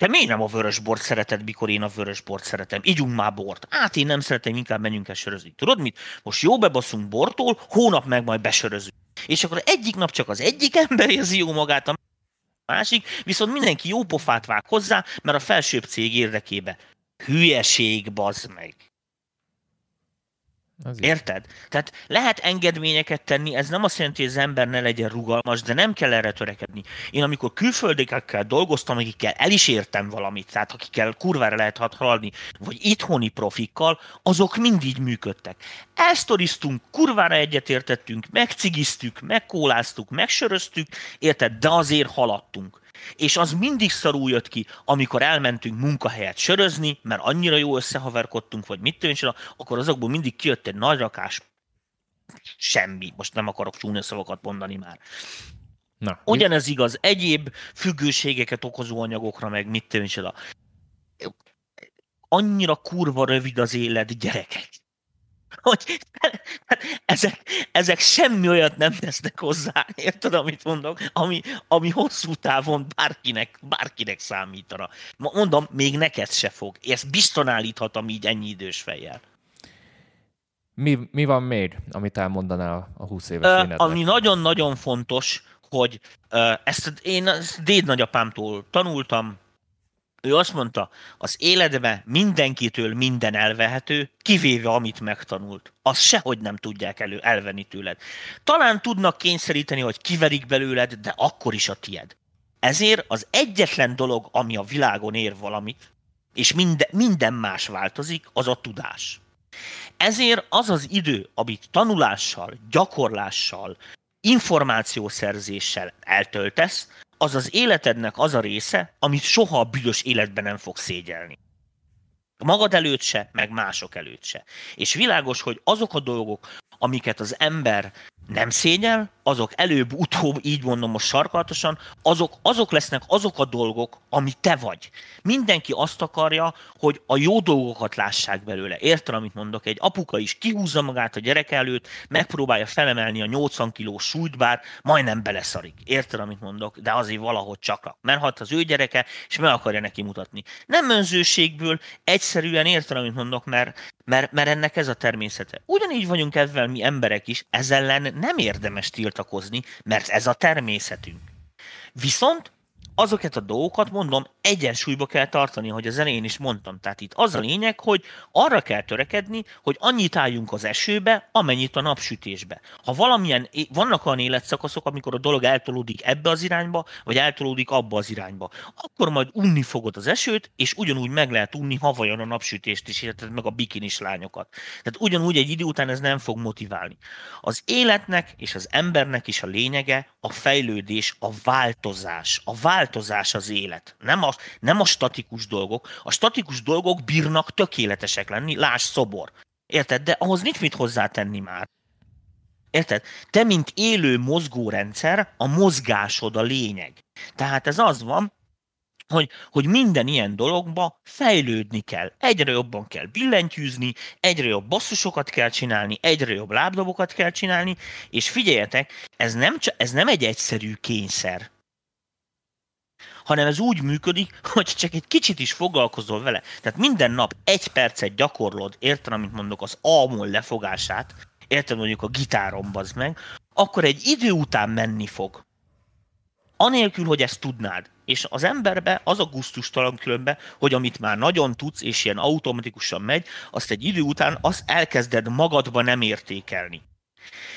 te miért nem a vörös bort szereted, mikor én a vörös bort szeretem? Ígyunk már bort. Hát én nem szeretem, inkább menjünk el sörözni. Tudod mit? Most jó bebaszunk bortól, hónap meg majd besörözünk. És akkor egyik nap csak az egyik ember érzi jó magát, a másik, viszont mindenki jó pofát vág hozzá, mert a felsőbb cég érdekébe. Hülyeség, bazd meg. Az Érted? Tehát lehet engedményeket tenni, ez nem azt jelenti, hogy az ember ne legyen rugalmas, de nem kell erre törekedni. Én amikor külföldekkel dolgoztam, akikkel el is értem valamit, tehát akikkel kurvára lehet haladni, vagy itthoni profikkal, azok mindig működtek. Elsztoriztunk, kurvára egyetértettünk, megcigiztük, megkóláztuk, megsöröztük, érted? De azért haladtunk és az mindig szarul jött ki, amikor elmentünk munkahelyet sörözni, mert annyira jó összehaverkodtunk, vagy mit tűncsen, akkor azokból mindig kijött egy nagy rakás semmi. Most nem akarok csúnya szavakat mondani már. Na, Ugyanez igaz egyéb függőségeket okozó anyagokra, meg mit tűncsen. Annyira kurva rövid az élet, gyerekek hogy hát ezek, ezek semmi olyat nem tesznek hozzá, érted, amit mondok, ami, ami hosszú távon bárkinek, bárkinek számítana. Mondom, még neked se fog. Ezt bizton állíthatom így ennyi idős fejjel. Mi, mi van még, amit elmondanál a 20 éves uh, Ami nagyon-nagyon fontos, hogy uh, ezt én ezt déd nagyapámtól tanultam, ő azt mondta, az életbe mindenkitől minden elvehető, kivéve amit megtanult. Azt sehogy nem tudják elő elvenni tőled. Talán tudnak kényszeríteni, hogy kiverik belőled, de akkor is a tied. Ezért az egyetlen dolog, ami a világon ér valamit, és minden, minden más változik, az a tudás. Ezért az az idő, amit tanulással, gyakorlással, információszerzéssel eltöltesz, az az életednek az a része, amit soha a büdös életben nem fog szégyelni. Magad előtt se, meg mások előtt se. És világos, hogy azok a dolgok, amiket az ember nem szégyel, azok előbb-utóbb, így mondom most sarkalatosan, azok, azok lesznek azok a dolgok, ami te vagy. Mindenki azt akarja, hogy a jó dolgokat lássák belőle. Érted, amit mondok? Egy apuka is kihúzza magát a gyerek előtt, megpróbálja felemelni a 80 kilós súlyt, bár majdnem beleszarik. Érted, amit mondok? De azért valahogy csak. Mert hat az ő gyereke, és meg akarja neki mutatni. Nem önzőségből, egyszerűen érted, amit mondok, mert, mert, mert ennek ez a természete. Ugyanígy vagyunk ezzel mi emberek is, ez ellen nem érdemes tiltakozni, mert ez a természetünk. Viszont azokat a dolgokat, mondom, egyensúlyba kell tartani, hogy az elején is mondtam. Tehát itt az a lényeg, hogy arra kell törekedni, hogy annyit álljunk az esőbe, amennyit a napsütésbe. Ha valamilyen, vannak olyan életszakaszok, amikor a dolog eltolódik ebbe az irányba, vagy eltolódik abba az irányba, akkor majd unni fogod az esőt, és ugyanúgy meg lehet unni, ha vajon a napsütést is, illetve meg a bikinis lányokat. Tehát ugyanúgy egy idő után ez nem fog motiválni. Az életnek és az embernek is a lényege a fejlődés, a változás. A változás az élet. Nem a, nem a statikus dolgok. A statikus dolgok bírnak tökéletesek lenni, láss szobor. Érted? De ahhoz nincs mit hozzátenni már. Érted? Te, mint élő mozgórendszer, a mozgásod a lényeg. Tehát ez az van, hogy, hogy minden ilyen dologba fejlődni kell. Egyre jobban kell billentyűzni, egyre jobb basszusokat kell csinálni, egyre jobb lábdobokat kell csinálni, és figyeljetek, ez nem, ez nem egy egyszerű kényszer hanem ez úgy működik, hogy csak egy kicsit is foglalkozol vele. Tehát minden nap egy percet gyakorlod, érted, amit mondok, az A-mol lefogását, érted mondjuk a gitáron, bazd meg, akkor egy idő után menni fog. Anélkül, hogy ezt tudnád. És az emberbe az a gusztustalan különbe, hogy amit már nagyon tudsz, és ilyen automatikusan megy, azt egy idő után azt elkezded magadba nem értékelni.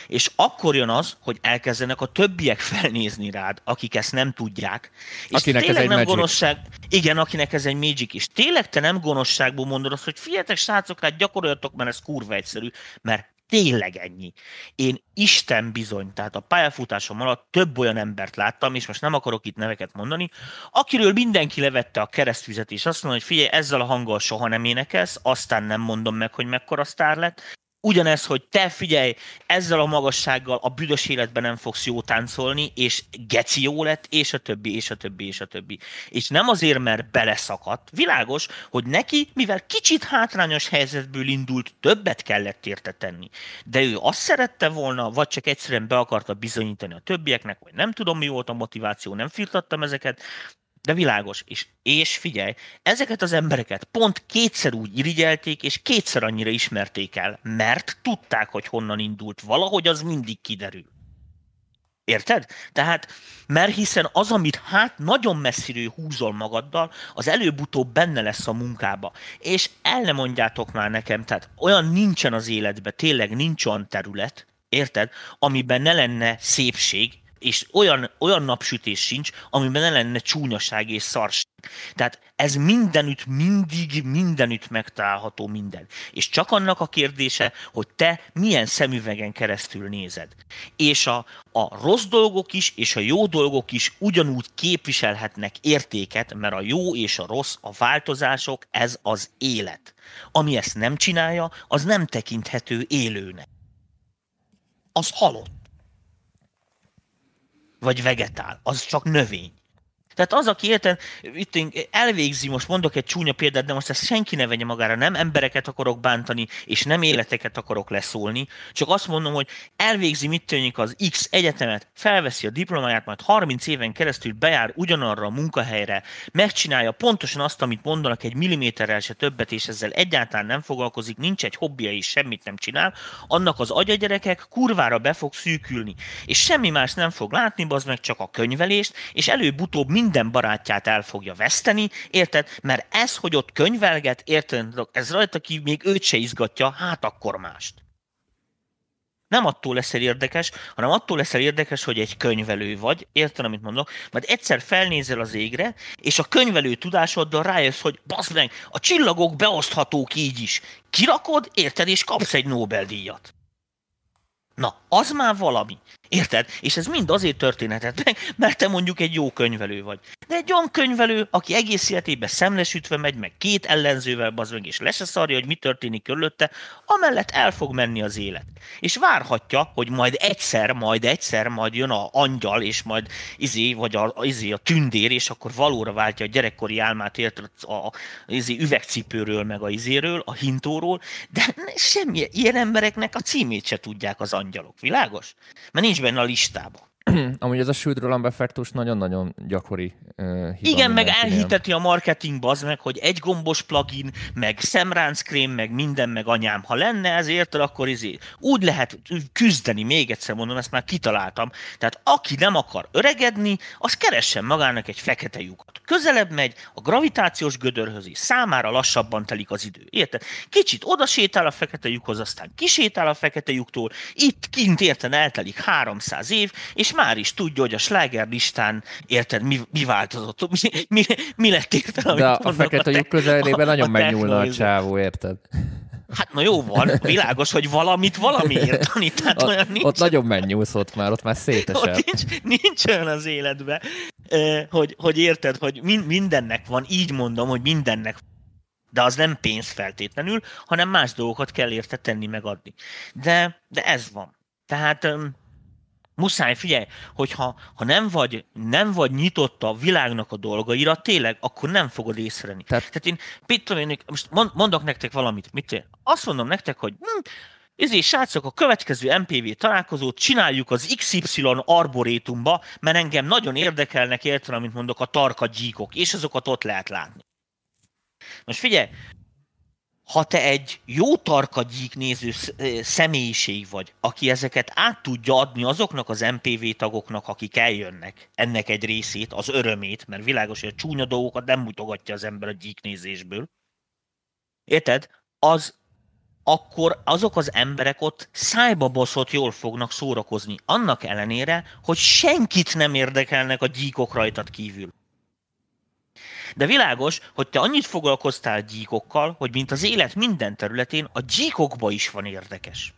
És akkor jön az, hogy elkezdenek a többiek felnézni rád, akik ezt nem tudják. És akinek tényleg ez egy nem magic. gonoszság. Igen, akinek ez egy magic. És tényleg te nem gonoszságból mondod azt, hogy figyeljetek, srácok, hát gyakoroljatok, mert ez kurva egyszerű, mert tényleg ennyi. Én Isten bizony, tehát a pályafutásom alatt több olyan embert láttam, és most nem akarok itt neveket mondani, akiről mindenki levette a keresztvizet, és azt mondja, hogy figyelj, ezzel a hanggal soha nem énekelsz, aztán nem mondom meg, hogy mekkora sztár lett, ugyanez, hogy te figyelj, ezzel a magassággal a büdös életben nem fogsz jó táncolni, és geci jó lett, és a többi, és a többi, és a többi. És nem azért, mert beleszakadt. Világos, hogy neki, mivel kicsit hátrányos helyzetből indult, többet kellett érte tenni. De ő azt szerette volna, vagy csak egyszerűen be akarta bizonyítani a többieknek, vagy nem tudom mi volt a motiváció, nem firtattam ezeket, de világos. És, és figyelj, ezeket az embereket pont kétszer úgy irigyelték, és kétszer annyira ismerték el, mert tudták, hogy honnan indult. Valahogy az mindig kiderül. Érted? Tehát, mert hiszen az, amit hát nagyon messziről húzol magaddal, az előbb-utóbb benne lesz a munkába. És el ne mondjátok már nekem, tehát olyan nincsen az életben, tényleg nincs olyan terület, érted, amiben ne lenne szépség, és olyan, olyan napsütés sincs, amiben ne lenne csúnyaság és szarság. Tehát ez mindenütt, mindig, mindenütt megtalálható minden. És csak annak a kérdése, hogy te milyen szemüvegen keresztül nézed. És a, a rossz dolgok is, és a jó dolgok is ugyanúgy képviselhetnek értéket, mert a jó és a rossz, a változások, ez az élet. Ami ezt nem csinálja, az nem tekinthető élőnek. Az halott vagy vegetál, az csak növény. Tehát az, aki érted, itt elvégzi, most mondok egy csúnya példát, de most ezt senki ne vegye magára, nem embereket akarok bántani, és nem életeket akarok leszólni, csak azt mondom, hogy elvégzi, mit tűnik az X egyetemet, felveszi a diplomáját, majd 30 éven keresztül bejár ugyanarra a munkahelyre, megcsinálja pontosan azt, amit mondanak, egy milliméterrel se többet, és ezzel egyáltalán nem foglalkozik, nincs egy hobbija és semmit nem csinál, annak az agyagyerekek kurvára be fog szűkülni. És semmi más nem fog látni, az meg csak a könyvelést, és előbb-utóbb mind minden barátját el fogja veszteni, érted? Mert ez, hogy ott könyvelget, érted? Ez rajta ki még őt se izgatja, hát akkor mást. Nem attól leszel érdekes, hanem attól leszel érdekes, hogy egy könyvelő vagy, érted, amit mondok, majd egyszer felnézel az égre, és a könyvelő tudásoddal rájössz, hogy bazd meg, a csillagok beoszthatók így is. Kirakod, érted, és kapsz egy Nobel-díjat. Na, az már valami. Érted? És ez mind azért történhetett meg, mert te mondjuk egy jó könyvelő vagy. De egy olyan könyvelő, aki egész életében szemlesütve megy, meg két ellenzővel bazd és lesz szarja, hogy mi történik körülötte, amellett el fog menni az élet. És várhatja, hogy majd egyszer, majd egyszer, majd jön a angyal, és majd izé, vagy a, izé, a tündér, és akkor valóra váltja a gyerekkori álmát, érted, a, a izé, üvegcipőről, meg a izéről, a hintóról, de semmi, ilyen embereknek a címét se tudják az angyalok. Világos? Mert nincs benne a listában. Amúgy ez a Shield Roland effektus nagyon-nagyon gyakori uh, hiba Igen, meg elhiteti a marketing az meg, hogy egy gombos plugin, meg szemránckrém, meg minden, meg anyám. Ha lenne ez érted, akkor izé, úgy lehet küzdeni, még egyszer mondom, ezt már kitaláltam. Tehát aki nem akar öregedni, az keressen magának egy fekete lyukat. Közelebb megy a gravitációs gödörhöz, és számára lassabban telik az idő. Érted? Kicsit oda sétál a fekete lyukhoz, aztán kisétál a fekete lyuktól, itt kint érted eltelik 300 év, és már is tudja, hogy a sláger listán, érted, mi, mi változott, mi, mi, mi lett érted, De a, a fekete lyuk közelében nagyon megnyúlna a csávó, érted? Hát na jó van, világos, hogy valamit valamiért tanít. ott, olyan nincs. Ott nagyon megnyúlsz ott már, ott már szétesett. Ott nincs, nincs olyan az életben, hogy, hogy érted, hogy mindennek van, így mondom, hogy mindennek de az nem pénz feltétlenül, hanem más dolgokat kell érte tenni, megadni. De, de ez van. Tehát Muszáj, figyelj, hogyha ha nem, vagy, nem vagy nyitott a világnak a dolgaira, tényleg, akkor nem fogod észrevenni. Tehát, Tehát én, mit tudom én, most mondok nektek valamit, mit én? Azt mondom nektek, hogy hm, ezért srácok, a következő MPV találkozót csináljuk az XY arborétumba, mert engem nagyon érdekelnek, értem, amit mondok, a tarka gyíkok, és azokat ott lehet látni. Most figyelj, ha te egy jó tarkagyík néző személyiség vagy, aki ezeket át tudja adni azoknak az MPV tagoknak, akik eljönnek, ennek egy részét, az örömét, mert világos, hogy a csúnya dolgokat nem mutogatja az ember a gyíknézésből. Érted? Az akkor azok az emberek ott szájba baszott jól fognak szórakozni, annak ellenére, hogy senkit nem érdekelnek a gyíkok rajtad kívül. De világos, hogy te annyit foglalkoztál gyíkokkal, hogy mint az élet minden területén, a gyíkokba is van érdekes.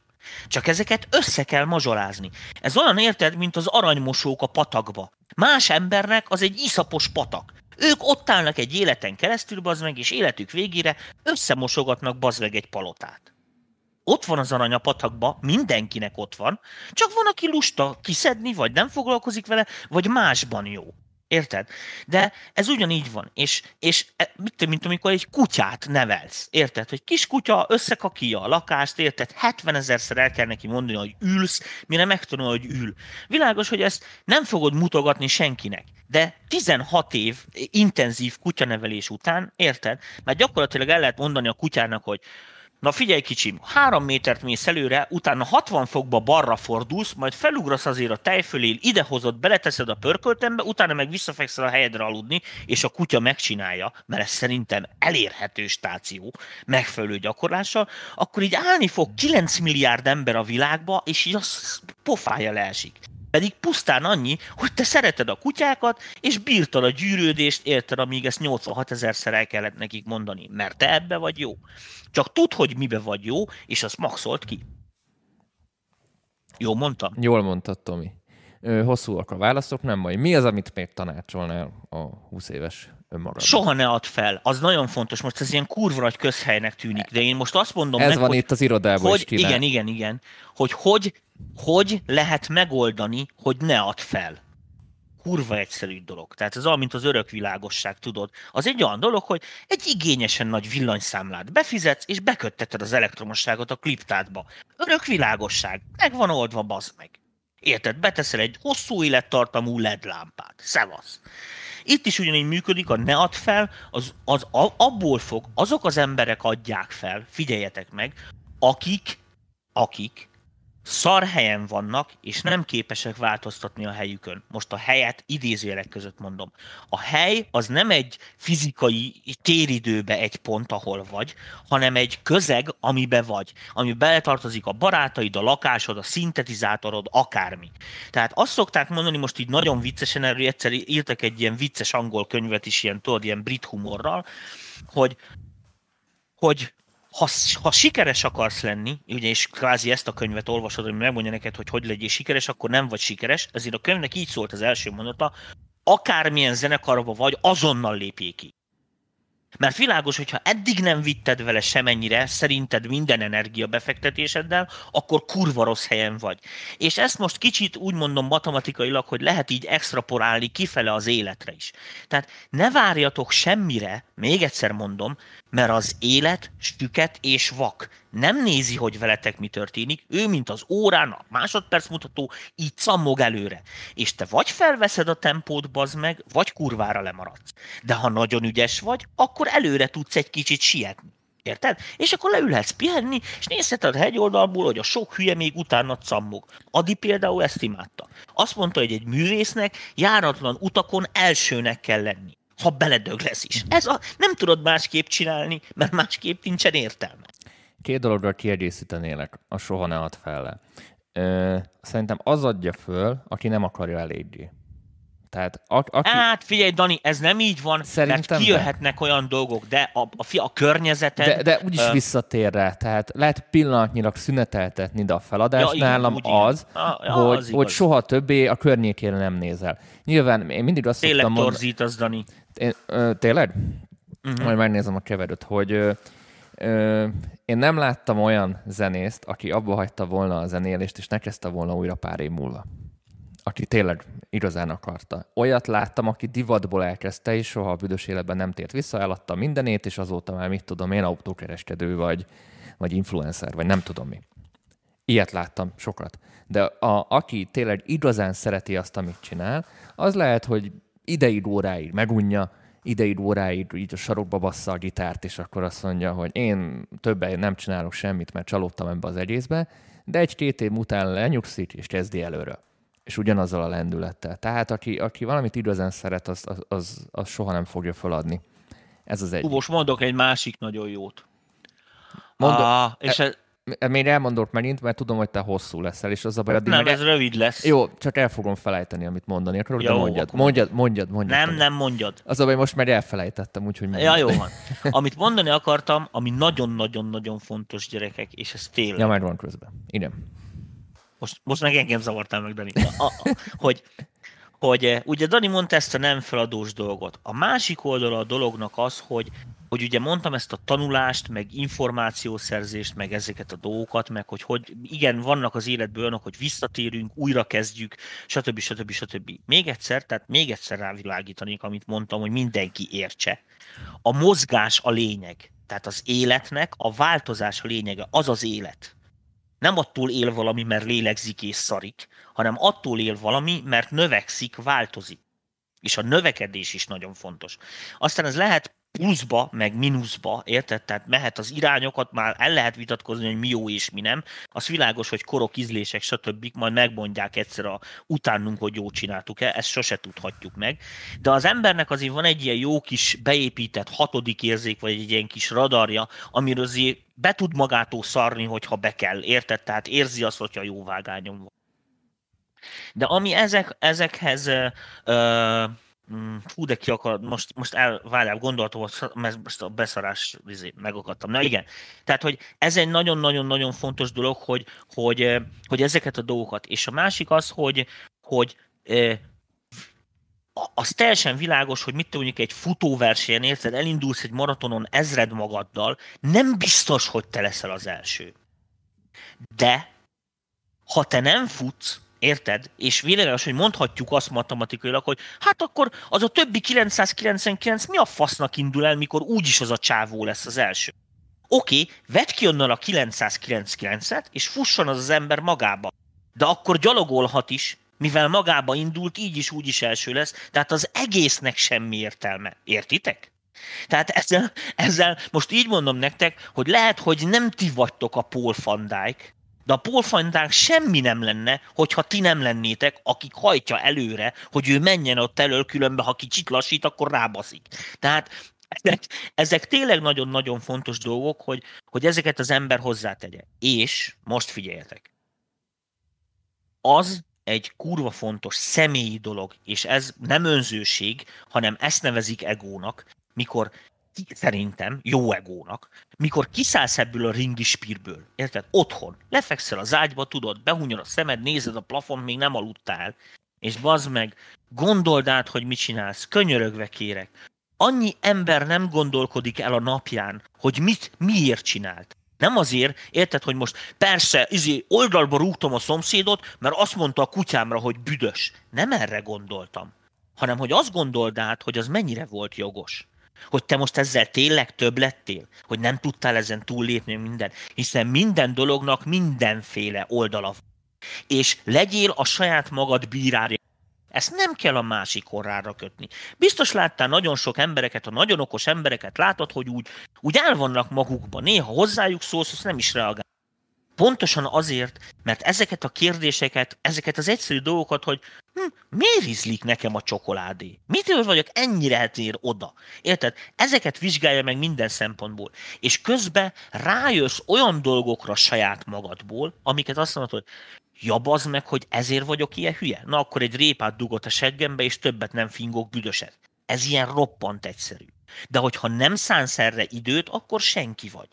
Csak ezeket össze kell mazsolázni. Ez olyan érted, mint az aranymosók a patakba. Más embernek az egy iszapos patak. Ők ott állnak egy életen keresztül, bazd meg, és életük végére összemosogatnak bazd meg egy palotát. Ott van az arany a patakba, mindenkinek ott van, csak van, aki lusta kiszedni, vagy nem foglalkozik vele, vagy másban jó. Érted? De ez ugyanígy van. És, és e, mit, mint amikor egy kutyát nevelsz. Érted? Hogy kis kutya összekakija a lakást, érted? 70 ezerszer el kell neki mondani, hogy ülsz, mire megtanul, hogy ül. Világos, hogy ezt nem fogod mutogatni senkinek. De 16 év intenzív kutyanevelés után, érted? Mert gyakorlatilag el lehet mondani a kutyának, hogy Na figyelj kicsim, három métert mész előre, utána 60 fokba balra fordulsz, majd felugrasz azért a tej fölé, idehozod, beleteszed a pörköltembe, utána meg visszafekszel a helyedre aludni, és a kutya megcsinálja, mert ez szerintem elérhető stáció, megfelelő gyakorlással, akkor így állni fog 9 milliárd ember a világba, és így az pofája leesik. Pedig pusztán annyi, hogy te szereted a kutyákat, és bírtad a gyűrődést, érted, amíg ezt 86 ezerszer el kellett nekik mondani, mert te ebbe vagy jó. Csak tudd, hogy mibe vagy jó, és azt maxolt ki. Jó mondtam? Jól mondtad, Tomi. Hosszúak a válaszok, nem baj. Mi az, amit még tanácsolnál a 20 éves önmagad? Soha ne add fel. Az nagyon fontos. Most ez ilyen kurva nagy közhelynek tűnik, de én most azt mondom Ez meg, van hogy, itt az irodában hogy is kínál. igen, igen, igen, hogy, hogy hogy lehet megoldani, hogy ne add fel. Kurva egyszerű dolog. Tehát ez olyan, mint az örök világosság, tudod. Az egy olyan dolog, hogy egy igényesen nagy villanyszámlát befizetsz, és bekötteted az elektromosságot a kliptádba. Örök világosság. Meg van oldva, bazd meg. Érted? Beteszel egy hosszú élettartamú LED lámpát. Szevasz. Itt is ugyanígy működik, a ne add fel, az, az a, abból fog, azok az emberek adják fel, figyeljetek meg, akik, akik szar helyen vannak, és nem képesek változtatni a helyükön. Most a helyet idézőjelek között mondom. A hely az nem egy fizikai téridőbe egy pont, ahol vagy, hanem egy közeg, amibe vagy. Ami beletartozik a barátaid, a lakásod, a szintetizátorod, akármi. Tehát azt szokták mondani most így nagyon viccesen, erről egyszer írtak egy ilyen vicces angol könyvet is, ilyen, tudod, ilyen brit humorral, hogy, hogy ha, ha sikeres akarsz lenni, ugye, és kvázi ezt a könyvet olvasod, hogy megmondja neked, hogy hogy legyél sikeres, akkor nem vagy sikeres, ezért a könyvnek így szólt az első mondata, akármilyen zenekarba vagy, azonnal lépjék ki. Mert világos, hogyha eddig nem vitted vele semennyire, szerinted minden energia befektetéseddel, akkor kurva rossz helyen vagy. És ezt most kicsit úgy mondom matematikailag, hogy lehet így extraporálni kifele az életre is. Tehát ne várjatok semmire, még egyszer mondom, mert az élet stüket és vak. Nem nézi, hogy veletek mi történik, ő, mint az órán, a másodperc mutató, így cammog előre. És te vagy felveszed a tempót, bazd meg, vagy kurvára lemaradsz. De ha nagyon ügyes vagy, akkor előre tudsz egy kicsit sietni. Érted? És akkor leülhetsz pihenni, és nézheted a hegyoldalból, hogy a sok hülye még utána cammog. Adi például ezt imádta. Azt mondta, hogy egy művésznek járatlan utakon elsőnek kell lenni ha beledög lesz is. Ez a, nem tudod másképp csinálni, mert másképp nincsen értelme. Két dologra kiegészítenélek, a soha ne add fel le. szerintem az adja föl, aki nem akarja eléggé. Tehát a, aki... Hát figyelj, Dani, ez nem így van, Szerintem mert kijöhetnek de. olyan dolgok, de a, a, a környezeted... De, de úgyis uh, visszatér rá, tehát lehet pillanatnyilag szüneteltetni, de a feladás ja, igen, nálam az, a, ja, hogy, az hogy soha többé a környékére nem nézel. Nyilván én mindig azt Tényleg szoktam torzítasz, Dani. Én, ö, tényleg? Uh-huh. Majd megnézem a keverőt, hogy ö, ö, én nem láttam olyan zenészt, aki abba hagyta volna a zenélést, és ne kezdte volna újra pár év múlva. Aki tényleg igazán akarta. Olyat láttam, aki divatból elkezdte, és soha a büdös életben nem tért vissza, eladta mindenét, és azóta már mit tudom én, autókereskedő, vagy, vagy influencer, vagy nem tudom mi. Ilyet láttam sokat. De a, aki tényleg igazán szereti azt, amit csinál, az lehet, hogy ideig óráig megunja, ideig óráig így a sarokba bassza a gitárt, és akkor azt mondja, hogy én többen nem csinálok semmit, mert csalódtam ebbe az egészbe, de egy-két év után lenyugszik, és kezdi előre. És ugyanazzal a lendülettel. Tehát aki, aki valamit igazán szeret, az, az, az, az soha nem fogja feladni. Ez az egy. most mondok egy másik nagyon jót. Mondok, ah, és e, ez, még elmondott megint, mert tudom, hogy te hosszú leszel, és az a baj, addig Nem, ez rövid lesz. Jó, csak el fogom felejteni, amit mondani akarok, de mondjad, mondjad, mondjad, mondjad. Nem, nem mondjad. Az a baj, most már elfelejtettem, úgyhogy mondjad. Ja, jó van. Amit mondani akartam, ami nagyon-nagyon-nagyon fontos gyerekek, és ez tényleg. Ja, már van közben. Igen. Most, most meg engem zavartál meg, Dani. A, a, hogy hogy eh, ugye Dani mondta ezt a nem feladós dolgot. A másik oldala a dolognak az, hogy hogy ugye mondtam ezt a tanulást, meg információszerzést, meg ezeket a dolgokat, meg hogy, hogy igen, vannak az életből olyanok, hogy visszatérünk, újra kezdjük, stb. stb. stb. Még egyszer, tehát még egyszer rávilágítanék, amit mondtam, hogy mindenki értse. A mozgás a lényeg. Tehát az életnek a változás a lényege, az az élet. Nem attól él valami, mert lélegzik és szarik, hanem attól él valami, mert növekszik, változik. És a növekedés is nagyon fontos. Aztán ez lehet pluszba, meg mínuszba, érted? Tehát mehet az irányokat, már el lehet vitatkozni, hogy mi jó és mi nem. Az világos, hogy korok, ízlések, stb. majd megmondják egyszer a utánunk, hogy jó csináltuk-e, ezt sose tudhatjuk meg. De az embernek azért van egy ilyen jó kis beépített hatodik érzék, vagy egy ilyen kis radarja, amiről azért be tud magától szarni, hogyha be kell, érted? Tehát érzi azt, hogyha jó vágányom van. De ami ezek, ezekhez ö, Mm, fú, de ki akar, most, most el, várjál, gondoltam, hogy most a beszarás izé, megakadtam. Na igen, tehát, hogy ez egy nagyon-nagyon-nagyon fontos dolog, hogy, hogy, hogy ezeket a dolgokat. És a másik az, hogy, hogy az teljesen világos, hogy mit mondjuk egy futóversenyen, érted, elindulsz egy maratonon ezred magaddal, nem biztos, hogy te leszel az első. De ha te nem futsz, Érted? És világos, hogy mondhatjuk azt matematikailag, hogy hát akkor az a többi 999 mi a fasznak indul el, mikor úgyis az a csávó lesz az első. Oké, vedd ki onnan a 999-et, és fusson az az ember magába. De akkor gyalogolhat is, mivel magába indult, így is úgy is első lesz, tehát az egésznek semmi értelme. Értitek? Tehát ezzel, ezzel most így mondom nektek, hogy lehet, hogy nem ti vagytok a Paul van Dijk, de a polfandánk semmi nem lenne, hogyha ti nem lennétek, akik hajtja előre, hogy ő menjen ott elől, különben ha kicsit lassít, akkor rábaszik. Tehát ezek, ezek tényleg nagyon-nagyon fontos dolgok, hogy, hogy ezeket az ember hozzátegye. És most figyeljetek. Az egy kurva fontos személyi dolog, és ez nem önzőség, hanem ezt nevezik egónak, mikor szerintem jó egónak, mikor kiszállsz ebből a ringispírből, érted? Otthon, lefekszel az ágyba, tudod, behúnyol a szemed, nézed a plafon, még nem aludtál, és bazd meg, gondold át, hogy mit csinálsz, könyörögve kérek. Annyi ember nem gondolkodik el a napján, hogy mit, miért csinált. Nem azért, érted, hogy most persze, izé, oldalba rúgtam a szomszédot, mert azt mondta a kutyámra, hogy büdös. Nem erre gondoltam, hanem hogy azt gondold át, hogy az mennyire volt jogos. Hogy te most ezzel tényleg több lettél? Hogy nem tudtál ezen túllépni minden? Hiszen minden dolognak mindenféle oldala van. És legyél a saját magad bírárja. Ezt nem kell a másik orrára kötni. Biztos láttál nagyon sok embereket, a nagyon okos embereket látod, hogy úgy, úgy el vannak magukban. Néha hozzájuk szólsz, azt nem is reagál. Pontosan azért, mert ezeket a kérdéseket, ezeket az egyszerű dolgokat, hogy hm, miért ízlik nekem a csokoládé? Mitől vagyok ennyire eltér oda? Érted? Ezeket vizsgálja meg minden szempontból. És közben rájössz olyan dolgokra saját magadból, amiket azt mondod, hogy ja, meg, hogy ezért vagyok ilyen hülye? Na akkor egy répát dugott a seggembe, és többet nem fingok büdöset. Ez ilyen roppant egyszerű. De hogyha nem szánsz erre időt, akkor senki vagy.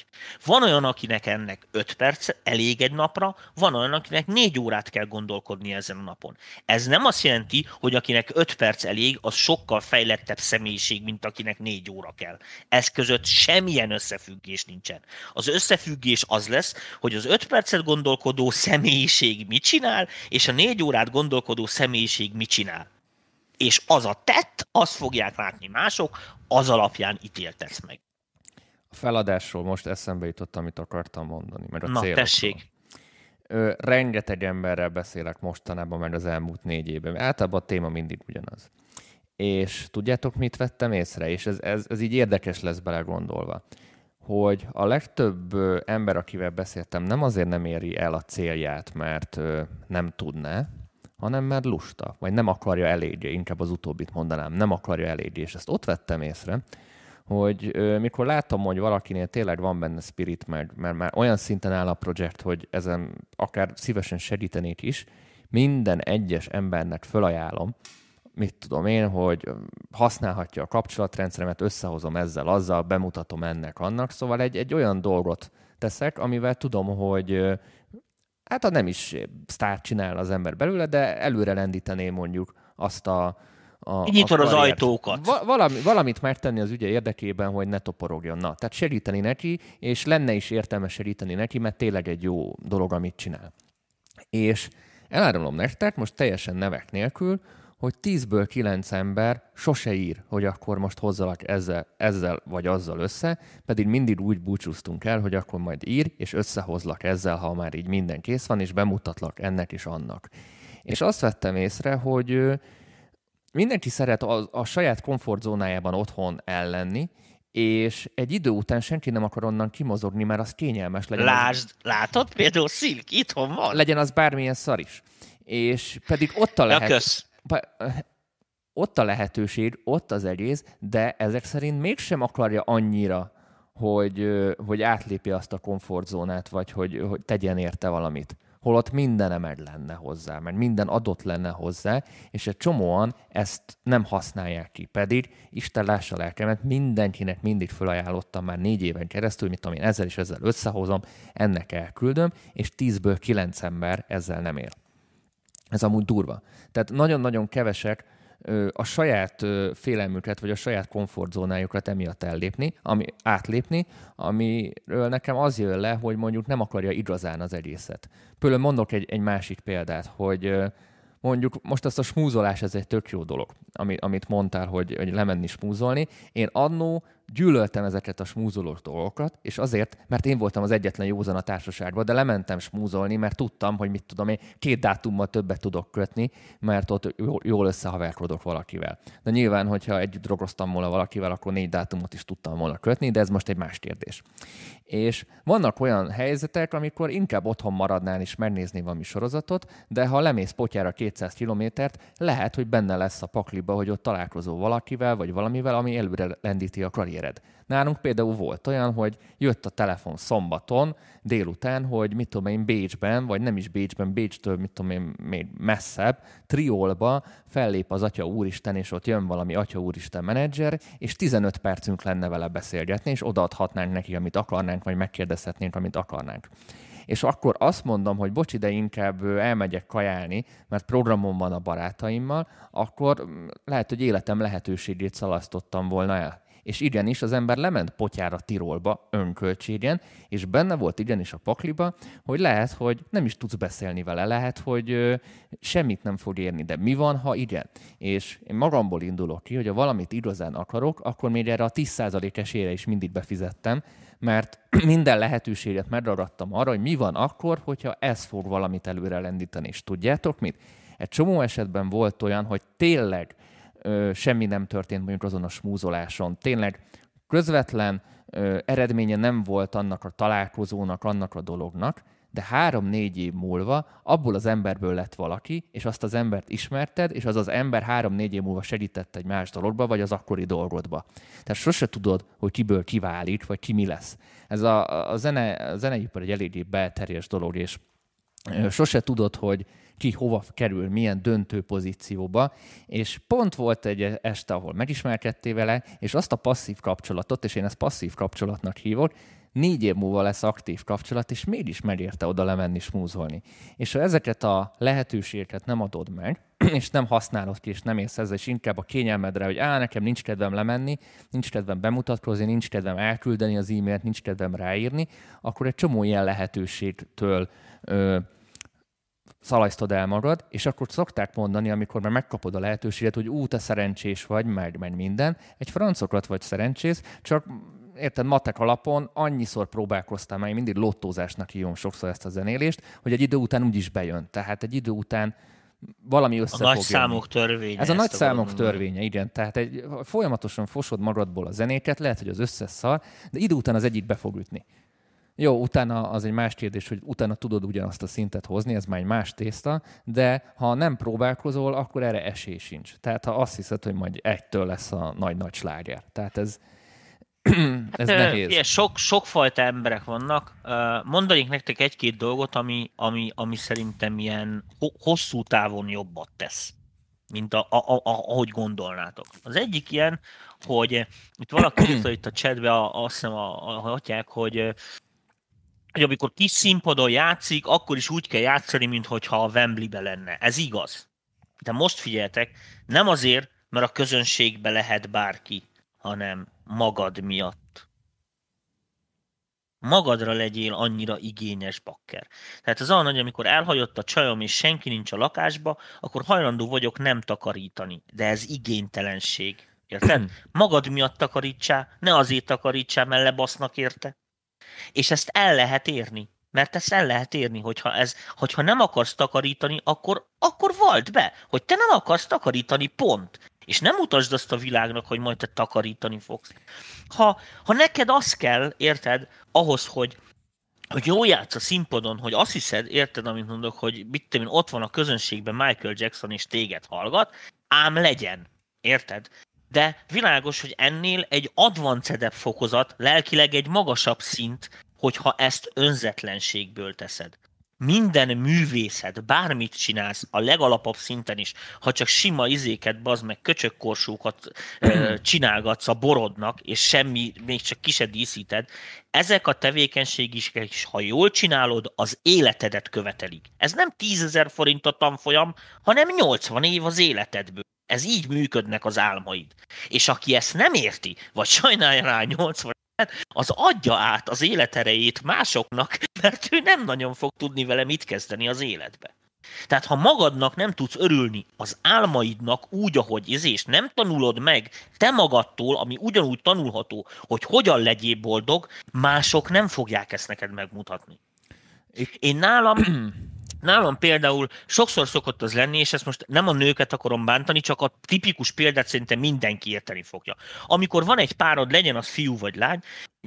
Van olyan, akinek ennek 5 perc elég egy napra, van olyan, akinek 4 órát kell gondolkodni ezen a napon. Ez nem azt jelenti, hogy akinek 5 perc elég, az sokkal fejlettebb személyiség, mint akinek 4 óra kell. Ez között semmilyen összefüggés nincsen. Az összefüggés az lesz, hogy az 5 percet gondolkodó személyiség mit csinál, és a 4 órát gondolkodó személyiség mit csinál és az a tett, azt fogják látni mások, az alapján ítéltetsz meg. A feladásról most eszembe jutott, amit akartam mondani, mert a Na, célokról. tessék. Ö, rengeteg emberrel beszélek mostanában, meg az elmúlt négy évben. Általában a téma mindig ugyanaz. És tudjátok, mit vettem észre? És ez, ez, ez így érdekes lesz belegondolva hogy a legtöbb ember, akivel beszéltem, nem azért nem éri el a célját, mert nem tudná, hanem mert lusta, vagy nem akarja eléggé, inkább az utóbbit mondanám, nem akarja eléggé, és ezt ott vettem észre, hogy ö, mikor látom, hogy valakinél tényleg van benne spirit, mert, mert már olyan szinten áll a projekt, hogy ezen akár szívesen segítenék is, minden egyes embernek fölajánlom, mit tudom én, hogy használhatja a kapcsolatrendszeremet, összehozom ezzel, azzal, bemutatom ennek, annak, szóval egy, egy olyan dolgot teszek, amivel tudom, hogy hát ha nem is sztárt csinál az ember belőle, de előre lendítené mondjuk azt a, a, Nyitod az ajtókat. Va- valami, valamit megtenni az ügye érdekében, hogy ne toporogjon. Na, tehát segíteni neki, és lenne is értelme segíteni neki, mert tényleg egy jó dolog, amit csinál. És elárulom nektek, most teljesen nevek nélkül, hogy 10-ből 9 ember sose ír, hogy akkor most hozzalak ezzel, ezzel vagy azzal össze, pedig mindig úgy búcsúztunk el, hogy akkor majd ír, és összehozlak ezzel, ha már így minden kész van, és bemutatlak ennek is annak. És azt vettem észre, hogy mindenki szeret a, a saját komfortzónájában otthon ellenni, és egy idő után senki nem akar onnan kimozogni, mert az kényelmes legyen. Lásd, az... látod? Például Szilk, itthon van. Legyen az bármilyen szar is. És pedig ott a lehet... Ja, ott a lehetőség, ott az egész, de ezek szerint mégsem akarja annyira, hogy, hogy átlépje azt a komfortzónát, vagy hogy, hogy tegyen érte valamit holott minden emeg lenne hozzá, mert minden adott lenne hozzá, és egy csomóan ezt nem használják ki. Pedig Isten lássa lelkemet, mindenkinek mindig felajánlottam már négy éven keresztül, mit tudom én ezzel és ezzel összehozom, ennek elküldöm, és tízből kilenc ember ezzel nem ér. Ez amúgy durva. Tehát nagyon-nagyon kevesek a saját félelmüket, vagy a saját komfortzónájukat emiatt ellépni, ami, átlépni, amiről nekem az jön le, hogy mondjuk nem akarja igazán az egészet. Például mondok egy, egy másik példát, hogy mondjuk most azt a smúzolás, ez egy tök jó dolog, amit, amit mondtál, hogy, hogy lemenni smúzolni. Én annó gyűlöltem ezeket a smúzolós dolgokat, és azért, mert én voltam az egyetlen józan a társaságban, de lementem smúzolni, mert tudtam, hogy mit tudom én, két dátummal többet tudok kötni, mert ott jól összehaverkodok valakivel. De nyilván, hogyha együtt drogoztam volna valakivel, akkor négy dátumot is tudtam volna kötni, de ez most egy más kérdés. És vannak olyan helyzetek, amikor inkább otthon maradnál és megnézni valami sorozatot, de ha lemész potyára 200 kilométert, lehet, hogy benne lesz a pakliba, hogy ott találkozol valakivel, vagy valamivel, ami előre lendíti a karrier eléred. Nálunk például volt olyan, hogy jött a telefon szombaton délután, hogy mit tudom én Bécsben, vagy nem is Bécsben, Bécstől mit tudom én még messzebb, Triolba fellép az Atya Úristen, és ott jön valami Atya Úristen menedzser, és 15 percünk lenne vele beszélgetni, és odaadhatnánk neki, amit akarnánk, vagy megkérdezhetnénk, amit akarnánk és akkor azt mondom, hogy bocsi, de inkább elmegyek kajálni, mert programom van a barátaimmal, akkor lehet, hogy életem lehetőségét szalasztottam volna el. És igenis, az ember lement potyára Tirolba önköltségen, és benne volt igenis a pakliba, hogy lehet, hogy nem is tudsz beszélni vele, lehet, hogy ö, semmit nem fog érni, de mi van, ha igen? És én magamból indulok ki, hogy ha valamit igazán akarok, akkor még erre a 10% esélyre is mindig befizettem, mert minden lehetőséget megragadtam arra, hogy mi van akkor, hogyha ez fog valamit előre lendíteni. És tudjátok mit? Egy csomó esetben volt olyan, hogy tényleg ö, semmi nem történt mondjuk azon a smúzoláson. Tényleg közvetlen ö, eredménye nem volt annak a találkozónak, annak a dolognak, de három-négy év múlva abból az emberből lett valaki, és azt az embert ismerted, és az az ember három-négy év múlva segített egy más dologba, vagy az akkori dolgodba. Tehát sose tudod, hogy kiből kiválik, vagy ki mi lesz. Ez a, a, zene, a zeneipar egy eléggé belterjes dolog, és sose tudod, hogy ki hova kerül, milyen döntő pozícióba, és pont volt egy este, ahol megismerkedtél vele, és azt a passzív kapcsolatot, és én ezt passzív kapcsolatnak hívok, négy év múlva lesz aktív kapcsolat, és mégis megérte oda lemenni, smúzolni. És ha ezeket a lehetőségeket nem adod meg, és nem használod ki, és nem ész ezzel, és inkább a kényelmedre, hogy á, nekem nincs kedvem lemenni, nincs kedvem bemutatkozni, nincs kedvem elküldeni az e-mailt, nincs kedvem ráírni, akkor egy csomó ilyen lehetőségtől ö, szalajztod el magad, és akkor szokták mondani, amikor már megkapod a lehetőséget, hogy ú, te szerencsés vagy, meg, meg minden. Egy francokat vagy szerencsés, csak érted, matek alapon annyiszor próbálkoztam, mert én mindig lottózásnak hívom sokszor ezt a zenélést, hogy egy idő után úgyis bejön. Tehát egy idő után valami össze A nagy számok törvénye. Ez a nagy számok törvénye, igen. Tehát egy, folyamatosan fosod magadból a zenéket, lehet, hogy az összes szar, de idő után az egyik be fog ütni. Jó, utána az egy más kérdés, hogy utána tudod ugyanazt a szintet hozni, ez már egy más tészta, de ha nem próbálkozol, akkor erre esély sincs. Tehát ha azt hiszed, hogy majd egytől lesz a nagy-nagy sláger. Tehát ez, ez hát, nehéz. Ilyen, sok, sokfajta emberek vannak. Mondanék nektek egy-két dolgot, ami, ami, ami szerintem ilyen hosszú távon jobbat tesz, mint a, a, a, ahogy gondolnátok. Az egyik ilyen, hogy itt valaki írta itt a chatbe, azt hiszem a, a, a hogy hogy amikor kis színpadon játszik, akkor is úgy kell játszani, mintha a Wembley-be lenne. Ez igaz. De most figyeltek, nem azért, mert a közönségbe lehet bárki, hanem magad miatt. Magadra legyél annyira igényes bakker. Tehát az olyan, hogy amikor elhagyott a csajom, és senki nincs a lakásba, akkor hajlandó vagyok nem takarítani. De ez igénytelenség. Érted? Magad miatt takarítsál, ne azért takarítsál, mert lebasznak érte. És ezt el lehet érni. Mert ezt el lehet érni, hogyha, ez, hogyha nem akarsz takarítani, akkor, akkor vald be, hogy te nem akarsz takarítani, pont. És nem utasd azt a világnak, hogy majd te takarítani fogsz. Ha, ha neked az kell, érted, ahhoz, hogy hogy jó játsz a színpadon, hogy azt hiszed, érted, amit mondok, hogy mit tudom, ott van a közönségben Michael Jackson és téged hallgat, ám legyen, érted? De világos, hogy ennél egy advancedebb fokozat, lelkileg egy magasabb szint, hogyha ezt önzetlenségből teszed minden művészet, bármit csinálsz, a legalapabb szinten is, ha csak sima izéket, bazd meg köcsökkorsókat ö, csinálgatsz a borodnak, és semmi, még csak ki se díszíted, ezek a tevékenység is, ha jól csinálod, az életedet követelik. Ez nem 10 ezer forint a tanfolyam, hanem 80 év az életedből. Ez így működnek az álmaid. És aki ezt nem érti, vagy sajnálja rá 80 az adja át az életerejét másoknak, mert ő nem nagyon fog tudni vele mit kezdeni az életbe. Tehát ha magadnak nem tudsz örülni az álmaidnak úgy, ahogy ez, és nem tanulod meg te magadtól, ami ugyanúgy tanulható, hogy hogyan legyél boldog, mások nem fogják ezt neked megmutatni. Én nálam Nálam például sokszor szokott az lenni, és ezt most nem a nőket akarom bántani, csak a tipikus példát szerintem mindenki érteni fogja. Amikor van egy párod, legyen az fiú vagy lány,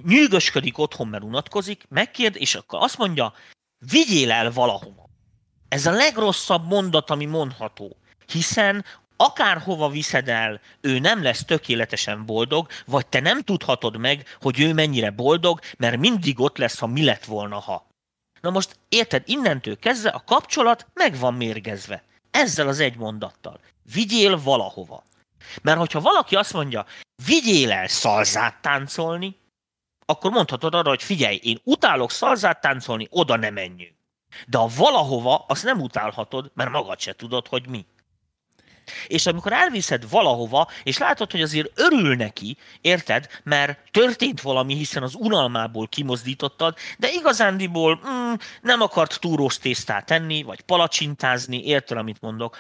nyűgösködik otthon, mert unatkozik, megkérd, és akkor azt mondja, vigyél el valahova. Ez a legrosszabb mondat, ami mondható. Hiszen akárhova viszed el, ő nem lesz tökéletesen boldog, vagy te nem tudhatod meg, hogy ő mennyire boldog, mert mindig ott lesz, ha mi lett volna, ha. Na most érted, innentől kezdve a kapcsolat meg van mérgezve. Ezzel az egy mondattal. Vigyél valahova. Mert hogyha valaki azt mondja, vigyél el szalzát táncolni, akkor mondhatod arra, hogy figyelj, én utálok szalzát táncolni, oda nem menjünk. De a valahova, azt nem utálhatod, mert magad se tudod, hogy mi. És amikor elviszed valahova, és látod, hogy azért örül neki, érted, mert történt valami, hiszen az unalmából kimozdítottad, de igazándiból mm, nem akart túrós tésztát tenni, vagy palacsintázni, érted, amit mondok,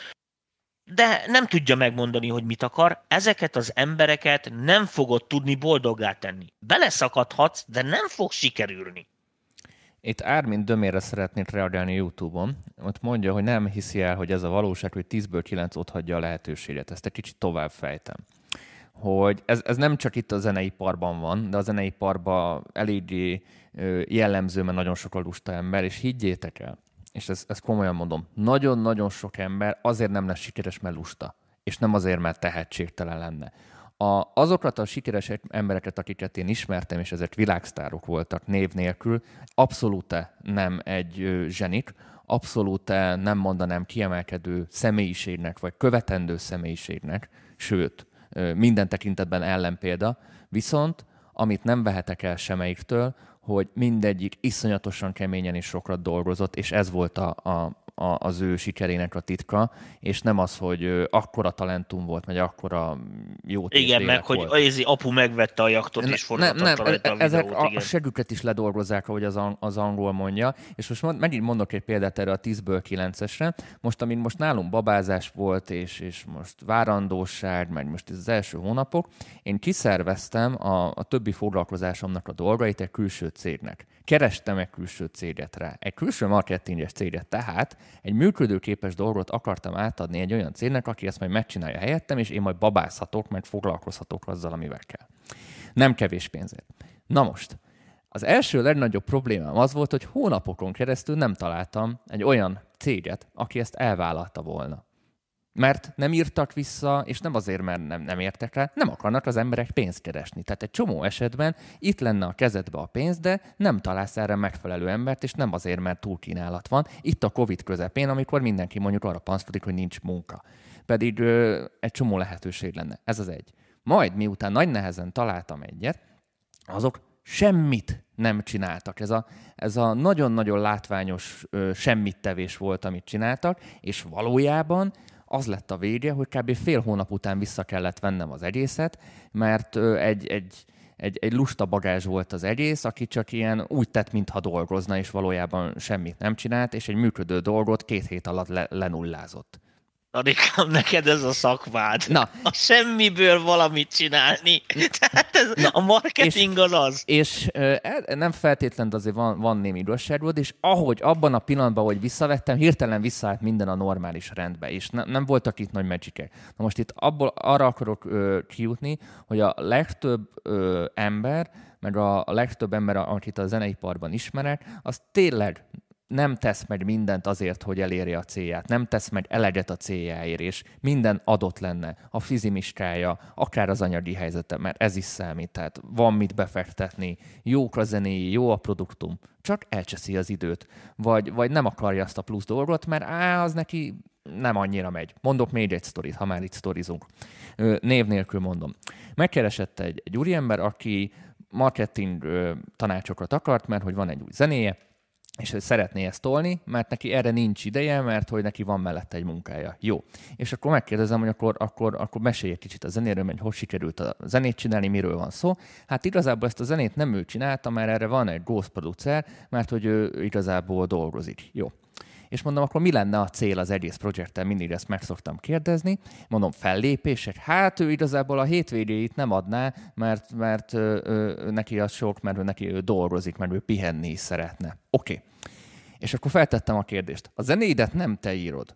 de nem tudja megmondani, hogy mit akar, ezeket az embereket nem fogod tudni boldoggá tenni. Beleszakadhatsz, de nem fog sikerülni. Itt Ármin Dömére szeretnék reagálni YouTube-on. Ott mondja, hogy nem hiszi el, hogy ez a valóság, hogy 10-ből 9 ott hagyja a lehetőséget. Ezt egy kicsit tovább fejtem. Hogy ez, ez nem csak itt a zeneiparban van, de a zeneiparban eléggé jellemző, mert nagyon sok a lusta ember, és higgyétek el, és ezt, ezt komolyan mondom, nagyon-nagyon sok ember azért nem lesz sikeres, mert lusta, és nem azért, mert tehetségtelen lenne a, azokat a sikeres embereket, akiket én ismertem, és ezek világsztárok voltak név nélkül, abszolút nem egy zsenik, abszolút nem mondanám kiemelkedő személyiségnek, vagy követendő személyiségnek, sőt, minden tekintetben ellenpélda, viszont amit nem vehetek el semmelyiktől, hogy mindegyik iszonyatosan keményen és sokat dolgozott, és ez volt a, a, a, az ő sikerének a titka, és nem az, hogy akkora talentum volt, vagy akkora jó Igen, meg volt. hogy az apu megvette a jaktot, ne, és forgatta nem, nem, a ezek videót, a, igen. a següket is ledolgozzák, ahogy az, az angol mondja, és most mond, megint mondok egy példát erre a 10-ből 9-esre, most, amint most nálunk babázás volt, és, és most várandóság, meg most az első hónapok, én kiszerveztem a, a többi foglalkozásomnak a dolgait egy külső cégnek kerestem egy külső céget rá. Egy külső marketinges céget, tehát egy működőképes dolgot akartam átadni egy olyan cégnek, aki ezt majd megcsinálja helyettem, és én majd babázhatok, meg foglalkozhatok azzal, amivel kell. Nem kevés pénzért. Na most, az első legnagyobb problémám az volt, hogy hónapokon keresztül nem találtam egy olyan céget, aki ezt elvállalta volna mert nem írtak vissza, és nem azért, mert nem, nem értek rá, nem akarnak az emberek pénzt keresni. Tehát egy csomó esetben itt lenne a kezedbe a pénz, de nem találsz erre megfelelő embert, és nem azért, mert túlkínálat van. Itt a Covid közepén, amikor mindenki mondjuk arra panszkodik, hogy nincs munka. Pedig ö, egy csomó lehetőség lenne. Ez az egy. Majd, miután nagy nehezen találtam egyet, azok semmit nem csináltak. Ez a, ez a nagyon-nagyon látványos ö, semmit tevés volt, amit csináltak, és valójában az lett a vége, hogy kb. fél hónap után vissza kellett vennem az egészet, mert egy, egy, egy, egy lusta bagázs volt az egész, aki csak ilyen úgy tett, mintha dolgozna, és valójában semmit nem csinált, és egy működő dolgot két hét alatt le, lenullázott. Adikám, neked ez a szakmád. Na. A semmiből valamit csinálni. Tehát ez, Na, a marketing és, az az. És e, nem feltétlenül azért van, van némi igazságod, és ahogy abban a pillanatban, hogy visszavettem, hirtelen visszaállt minden a normális rendbe, és ne, nem voltak itt nagy magic Na most itt abból arra akarok ö, kijutni, hogy a legtöbb ö, ember, meg a, a legtöbb ember, akit a zeneiparban ismerek, az tényleg nem tesz meg mindent azért, hogy elérje a célját, nem tesz meg eleget a céljáért, és minden adott lenne, a fizimiskája, akár az anyagi helyzete, mert ez is számít, tehát van mit befektetni, jók a zenéi, jó a produktum, csak elcseszi az időt, vagy, vagy nem akarja azt a plusz dolgot, mert á, az neki nem annyira megy. Mondok még egy sztorit, ha már itt sztorizunk. Név nélkül mondom. Megkeresett egy, egy úriember, aki marketing tanácsokat akart, mert hogy van egy új zenéje, és hogy szeretné ezt tolni, mert neki erre nincs ideje, mert hogy neki van mellette egy munkája. Jó. És akkor megkérdezem, hogy akkor, akkor, akkor mesélj egy kicsit a zenéről, hogy hogy sikerült a zenét csinálni, miről van szó. Hát igazából ezt a zenét nem ő csinálta, mert erre van egy ghost producer, mert hogy ő igazából dolgozik. Jó és mondom, akkor mi lenne a cél az egész projekttel, mindig ezt meg szoktam kérdezni. Mondom, fellépések? Hát ő igazából a hétvégéit nem adná, mert, mert ö, ö, neki az sok, mert ő neki ő dolgozik, mert ő pihenni is szeretne. Oké. Okay. És akkor feltettem a kérdést. A zenéidet nem te írod.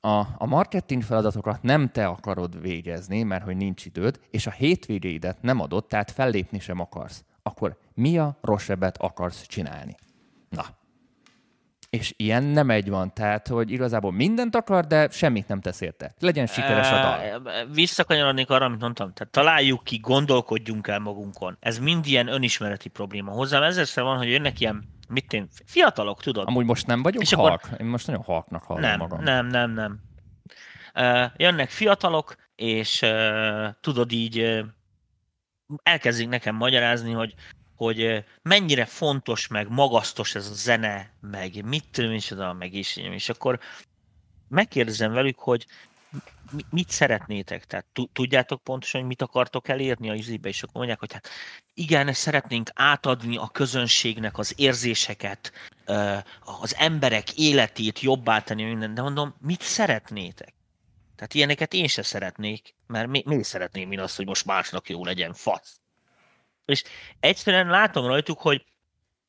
A, a marketing feladatokat nem te akarod végezni, mert hogy nincs időd, és a hétvégéidet nem adod, tehát fellépni sem akarsz. Akkor mi a rosszabbet akarsz csinálni? Na, és ilyen nem egy van, tehát, hogy igazából mindent akar, de semmit nem tesz érte. Legyen sikeres a dal. Visszakanyarodnék arra, amit mondtam. Tehát találjuk ki, gondolkodjunk el magunkon. Ez mind ilyen önismereti probléma. Hozzám ezerszer van, hogy jönnek ilyen, mit én, fiatalok, tudod? Amúgy most nem vagyok és halk. Akkor... Én most nagyon halknak hallom nem, magam. Nem, nem, nem. Uh, jönnek fiatalok, és uh, tudod így uh, elkezdik nekem magyarázni, hogy hogy mennyire fontos, meg magasztos ez a zene, meg mit tudom is oda, meg is, és akkor megkérdezem velük, hogy mit szeretnétek? Tehát tudjátok pontosan, hogy mit akartok elérni a izébe, és akkor mondják, hogy hát igen, szeretnénk átadni a közönségnek az érzéseket, az emberek életét jobbá tenni, minden, de mondom, mit szeretnétek? Tehát ilyeneket én se szeretnék, mert mi, mi szeretném én azt, hogy most másnak jó legyen, fasz és egyszerűen látom rajtuk, hogy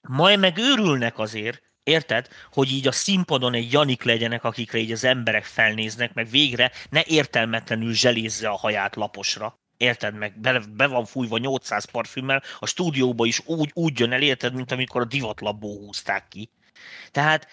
majd meg őrülnek azért, Érted? Hogy így a színpadon egy Janik legyenek, akikre így az emberek felnéznek, meg végre ne értelmetlenül zselézze a haját laposra. Érted? Meg be, be van fújva 800 parfümmel, a stúdióba is úgy, úgy jön el, érted, mint amikor a divatlabból húzták ki. Tehát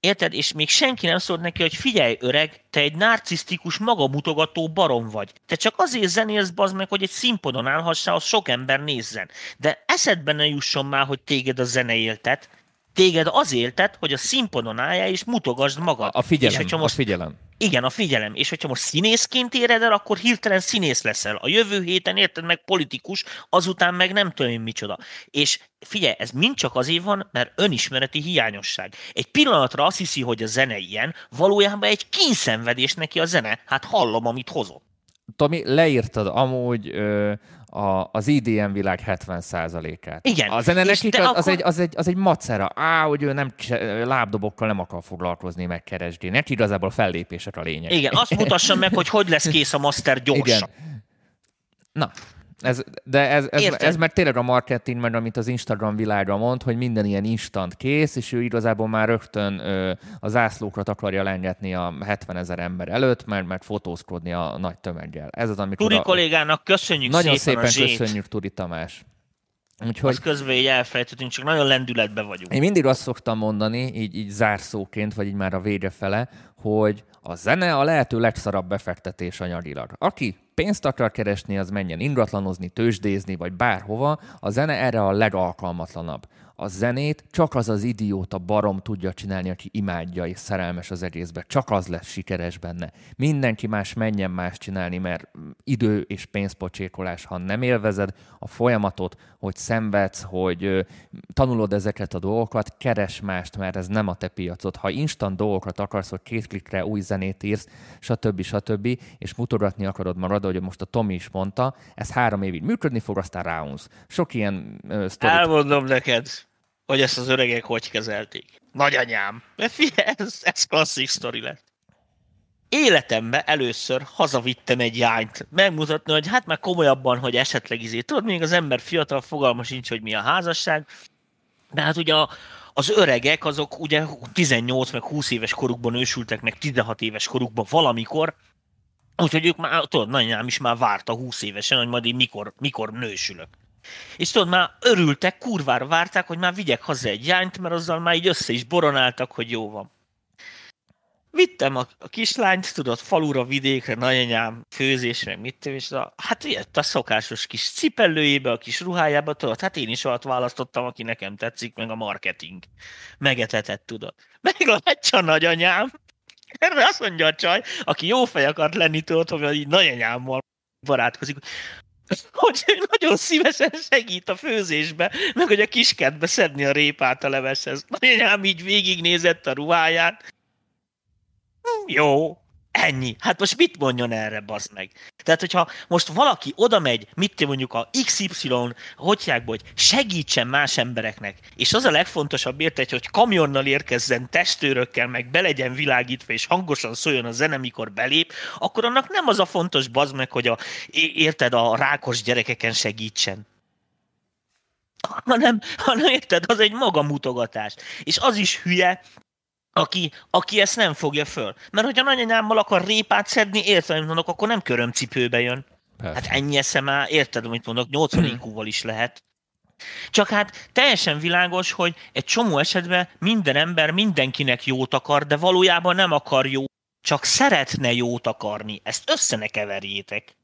Érted? És még senki nem szólt neki, hogy figyelj, öreg, te egy narcisztikus, magamutogató barom vagy. Te csak azért zenélsz, bazd meg, hogy egy színpadon állhassál, az sok ember nézzen. De eszedbe ne jusson már, hogy téged a zene éltet. Téged az éltet, hogy a színpadon álljál és mutogasd magad. A figyelem, és most, a figyelem. Igen, a figyelem. És hogyha most színészként éred el, akkor hirtelen színész leszel. A jövő héten érted meg politikus, azután meg nem tudom én micsoda. És figyelj, ez mind csak azért van, mert önismereti hiányosság. Egy pillanatra azt hiszi, hogy a zene ilyen, valójában egy kínszenvedés neki a zene. Hát hallom, amit hozott. Tomi, leírtad amúgy ö, a, az IDM világ 70%-át. Igen. A zene nekik az, akkor... az, egy, az, egy, az egy macera. Á, hogy ő nem lábdobokkal nem akar foglalkozni, meg keresni. Neki igazából fellépések a lényeg. Igen, azt mutassa meg, hogy hogy lesz kész a master gyorsan. Igen. Na, ez, de ez, ez, ez, ez meg tényleg a marketing, meg amit az Instagram világa mond, hogy minden ilyen instant kész, és ő igazából már rögtön ö, a zászlókat akarja lengetni a 70 ezer ember előtt, mert, mert fotózkodni a nagy tömeggel. Ez az, amikor Turi a, kollégának köszönjük Nagyon szépen, szépen köszönjük, Turi Tamás. Úgyhogy... Azt közben így elfelejtettünk, csak nagyon lendületben vagyunk. Én mindig azt szoktam mondani, így, így zárszóként, vagy így már a vége fele, hogy a zene a lehető legszarabb befektetés anyagilag. Aki pénzt akar keresni, az menjen ingatlanozni, tőzsdézni, vagy bárhova, a zene erre a legalkalmatlanabb a zenét csak az az idióta barom tudja csinálni, aki imádja és szerelmes az egészbe. Csak az lesz sikeres benne. Mindenki más menjen más csinálni, mert idő és pénzpocsékolás, ha nem élvezed a folyamatot, hogy szenvedsz, hogy tanulod ezeket a dolgokat, keres mást, mert ez nem a te piacod. Ha instant dolgokat akarsz, hogy két klikre új zenét írsz, stb. stb. és mutogatni akarod marad, hogy most a Tomi is mondta, ez három évig működni fog, aztán ráunsz. Sok ilyen uh, sztorit... Elmondom neked hogy ezt az öregek hogy kezelték. Nagyanyám. Ez, ez klasszik sztori lett. életemben először hazavittem egy jányt, megmutatni, hogy hát már komolyabban, hogy esetleg izé. Tudod, még az ember fiatal, fogalma sincs, hogy mi a házasság, de hát ugye a, az öregek azok ugye 18 meg 20 éves korukban ősültek, meg 16 éves korukban valamikor, úgyhogy ők már, tudod, nagyanyám is már várta 20 évesen, hogy majd én mikor, mikor nősülök. És tudod, már örültek, kurvára várták, hogy már vigyek haza egy jányt, mert azzal már így össze is boronáltak, hogy jó van. Vittem a, a kislányt, tudod, falura, vidékre, nagyanyám, főzésre, mit tudom, és a, hát jött a szokásos kis cipellőjébe, a kis ruhájába, tudod, hát én is olyat választottam, aki nekem tetszik, meg a marketing. Megetetett, tudod. Meglátja a nagyanyám, erre azt mondja a csaj, aki jó fej akart lenni, tudod, hogy így nagyanyámmal barátkozik, hogy nagyon szívesen segít a főzésbe, meg hogy a kiskertbe szedni a répát a leveshez. Nagyanyám így végignézett a ruháját, jó, ennyi. Hát most mit mondjon erre, bazd meg? Tehát, hogyha most valaki oda megy, mit mondjuk a XY, hogy hogy segítsen más embereknek, és az a legfontosabb érte, hogy kamionnal érkezzen testőrökkel, meg be legyen világítva, és hangosan szóljon a zene, mikor belép, akkor annak nem az a fontos, bazd meg, hogy a, érted, a rákos gyerekeken segítsen hanem, hanem érted, az egy magamutogatás. És az is hülye, aki, aki ezt nem fogja föl. Mert hogyha nagyanyámmal akar répát szedni, érted, amit mondok, akkor nem körömcipőbe jön. Persze. Hát ennyi eszem már, érted, amit mondok, 80 iq is lehet. Csak hát teljesen világos, hogy egy csomó esetben minden ember mindenkinek jót akar, de valójában nem akar jó, csak szeretne jót akarni. Ezt össze ne keverjétek.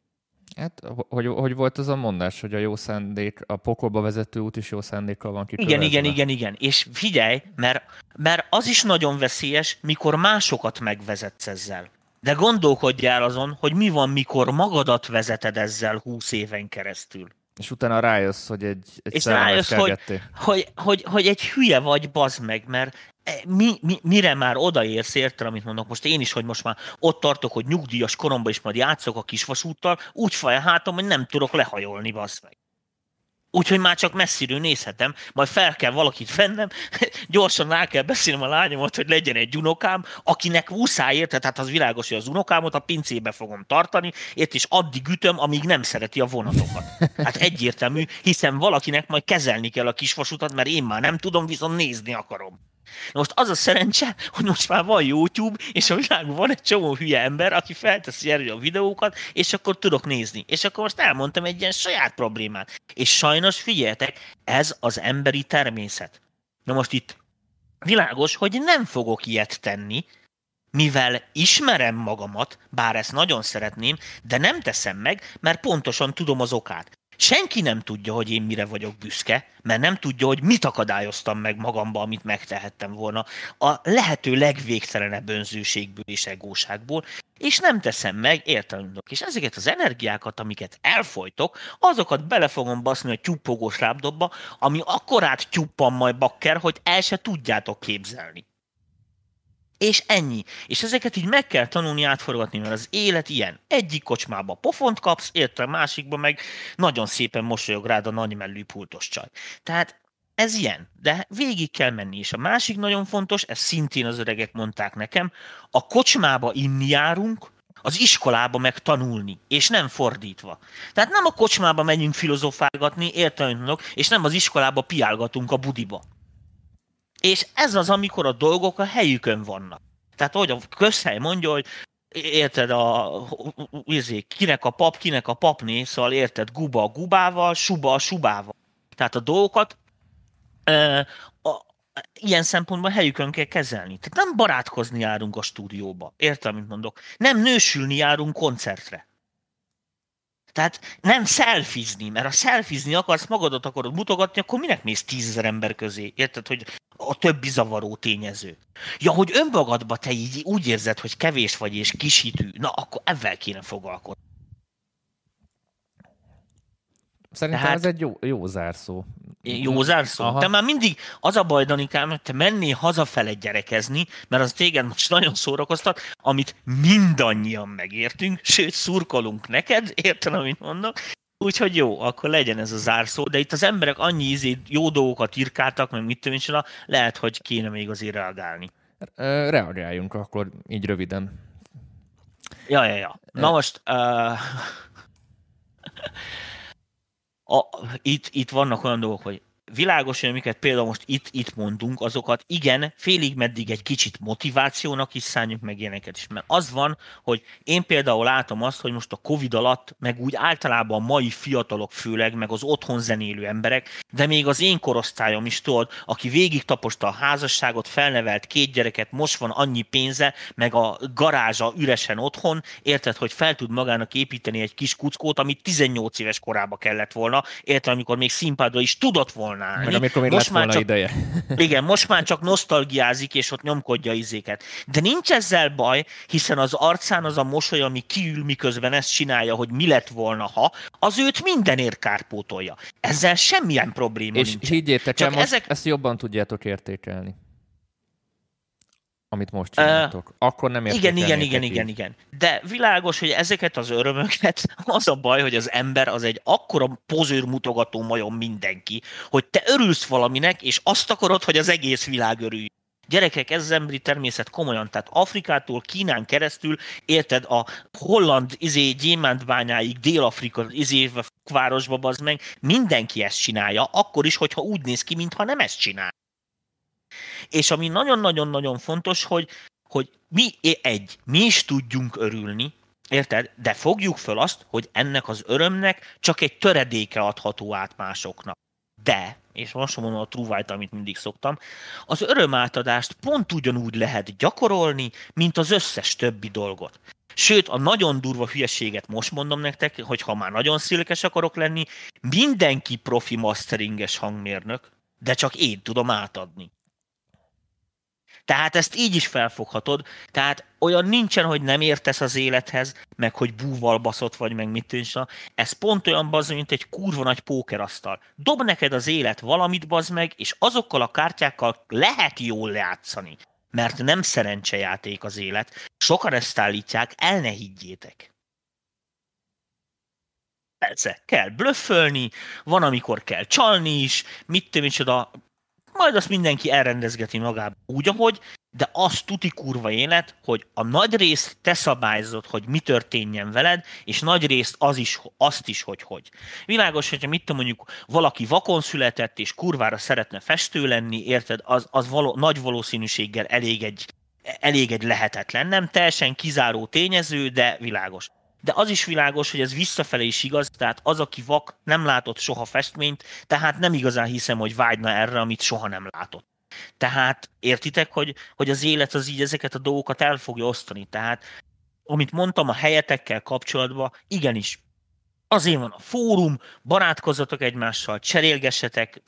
Hát, hogy, hogy volt az a mondás, hogy a jó szándék, a pokolba vezető út is jó szándékkal van kikövezve? Igen, igen, igen, igen. És figyelj, mert, mert az is nagyon veszélyes, mikor másokat megvezetsz ezzel. De gondolkodj el azon, hogy mi van, mikor magadat vezeted ezzel húsz éven keresztül. És utána rájössz, hogy egy, egy És rájössz, hogy, hogy, hogy, hogy, egy hülye vagy, bazd meg, mert mi, mi, mire már odaérsz, érted, amit mondok, most én is, hogy most már ott tartok, hogy nyugdíjas koromban is majd játszok a kisvasúttal, úgy faj a hátam, hogy nem tudok lehajolni, bazd meg. Úgyhogy már csak messziről nézhetem, majd fel kell valakit vennem, gyorsan rá kell beszélnem a lányomat, hogy legyen egy unokám, akinek muszáj érte, tehát az világos, hogy az unokámot a pincébe fogom tartani, ért is addig ütöm, amíg nem szereti a vonatokat. Hát egyértelmű, hiszen valakinek majd kezelni kell a kisvasutat, mert én már nem tudom, viszont nézni akarom. Most az a szerencse, hogy most már van YouTube, és a világban van egy csomó hülye ember, aki felteszi erre a videókat, és akkor tudok nézni. És akkor most elmondtam egy ilyen saját problémát. És sajnos figyeljetek, ez az emberi természet. Na most itt világos, hogy nem fogok ilyet tenni, mivel ismerem magamat, bár ezt nagyon szeretném, de nem teszem meg, mert pontosan tudom az okát. Senki nem tudja, hogy én mire vagyok büszke, mert nem tudja, hogy mit akadályoztam meg magamba, amit megtehettem volna a lehető legvégtelenebb önzőségből és egóságból, és nem teszem meg, értelmünk. És ezeket az energiákat, amiket elfolytok, azokat bele fogom baszni a tyúpogós lábdobba, ami akkorát tyúppan majd bakker, hogy el se tudjátok képzelni. És ennyi. És ezeket így meg kell tanulni átforgatni, mert az élet ilyen. Egyik kocsmába pofont kapsz, érte másikba meg nagyon szépen mosolyog rád a nagymellű pultos csaj. Tehát ez ilyen, de végig kell menni. És a másik nagyon fontos, ez szintén az öregek mondták nekem, a kocsmába inni járunk, az iskolába meg tanulni, és nem fordítva. Tehát nem a kocsmába megyünk filozofálgatni, értelmünk, és nem az iskolába piálgatunk a budiba. És ez az, amikor a dolgok a helyükön vannak. Tehát, hogy a közhely mondja, hogy érted, a, izé, kinek a pap, kinek a papné, szóval érted, guba a gubával, suba a subával. Tehát a dolgokat e, a, ilyen szempontból helyükön kell kezelni. Tehát nem barátkozni járunk a stúdióba. Értem, mint mondok. Nem nősülni járunk koncertre. Tehát nem szelfizni, mert ha szelfizni akarsz, magadat akarod mutogatni, akkor minek mész tízezer ember közé? Érted, hogy a többi zavaró tényező. Ja, hogy önmagadba te így úgy érzed, hogy kevés vagy és kisítő, na akkor ebben kéne foglalkozni. Szerintem Tehát, ez egy jó, jó zárszó. Jó zárszó? Aha. Te már mindig az a baj, Danikám, hogy te mennél hazafele gyerekezni, mert az téged most nagyon szórakoztat, amit mindannyian megértünk, sőt, szurkolunk neked, érted, amit mondok, Úgyhogy jó, akkor legyen ez a zárszó, de itt az emberek annyi ízét, jó dolgokat írkáltak, meg mit tudom én, lehet, hogy kéne még azért reagálni. Reagáljunk akkor így röviden. Ja, ja, ja. Na most, uh, a, itt, itt vannak olyan dolgok, hogy világos, hogy amiket például most itt, itt mondunk, azokat igen, félig meddig egy kicsit motivációnak is szánjuk meg ilyeneket is. Mert az van, hogy én például látom azt, hogy most a Covid alatt, meg úgy általában a mai fiatalok főleg, meg az otthon zenélő emberek, de még az én korosztályom is tudod, aki végig taposta a házasságot, felnevelt két gyereket, most van annyi pénze, meg a garázsa üresen otthon, érted, hogy fel tud magának építeni egy kis kuckót, amit 18 éves korába kellett volna, érted, amikor még színpadra is tudott volna volna. Meg amikor még most már csak, ideje. Igen, most már csak nosztalgiázik, és ott nyomkodja izéket. De nincs ezzel baj, hiszen az arcán az a mosoly, ami kiül, miközben ezt csinálja, hogy mi lett volna, ha, az őt mindenért kárpótolja. Ezzel semmilyen probléma és nincs. És higgyétek el, most ezek... ezt jobban tudjátok értékelni amit most csináltok. Uh, Akkor nem Igen, igen, igen, így. igen, igen. De világos, hogy ezeket az örömöket, az a baj, hogy az ember az egy akkora pozőrmutogató majom mindenki, hogy te örülsz valaminek, és azt akarod, hogy az egész világ örülj. Gyerekek, ez az emberi természet komolyan, tehát Afrikától, Kínán keresztül, érted, a holland izé, gyémántbányáig, Dél-Afrika izé, városba, az meg, mindenki ezt csinálja, akkor is, hogyha úgy néz ki, mintha nem ezt csinál. És ami nagyon-nagyon-nagyon fontos, hogy, hogy mi egy, mi is tudjunk örülni, Érted? De fogjuk föl azt, hogy ennek az örömnek csak egy töredéke adható át másoknak. De, és most mondom a trúvájt, amit mindig szoktam, az örömátadást pont ugyanúgy lehet gyakorolni, mint az összes többi dolgot. Sőt, a nagyon durva hülyeséget most mondom nektek, hogy ha már nagyon szilkes akarok lenni, mindenki profi masteringes hangmérnök, de csak én tudom átadni. Tehát ezt így is felfoghatod. Tehát olyan nincsen, hogy nem értesz az élethez, meg hogy búval baszott vagy, meg mit tűnsz. Ez pont olyan bazd, mint egy kurva nagy pókerasztal. Dob neked az élet valamit bazd meg, és azokkal a kártyákkal lehet jól játszani. Mert nem szerencsejáték az élet. Sokan ezt állítják, el ne higgyétek. Persze, kell blöffölni, van, amikor kell csalni is, mit tudom, majd azt mindenki elrendezgeti magába úgy, ahogy, de az tuti kurva élet, hogy a nagy részt te szabályzod, hogy mi történjen veled, és nagy részt az is, azt is, hogy hogy. Világos, hogyha mit tudom, mondjuk valaki vakon született, és kurvára szeretne festő lenni, érted, az, az való, nagy valószínűséggel elég egy, elég egy lehetetlen, nem teljesen kizáró tényező, de világos de az is világos, hogy ez visszafelé is igaz, tehát az, aki vak, nem látott soha festményt, tehát nem igazán hiszem, hogy vágyna erre, amit soha nem látott. Tehát értitek, hogy, hogy az élet az így ezeket a dolgokat el fogja osztani. Tehát, amit mondtam a helyetekkel kapcsolatban, igenis, azért van a fórum, barátkozzatok egymással, cserélgessetek,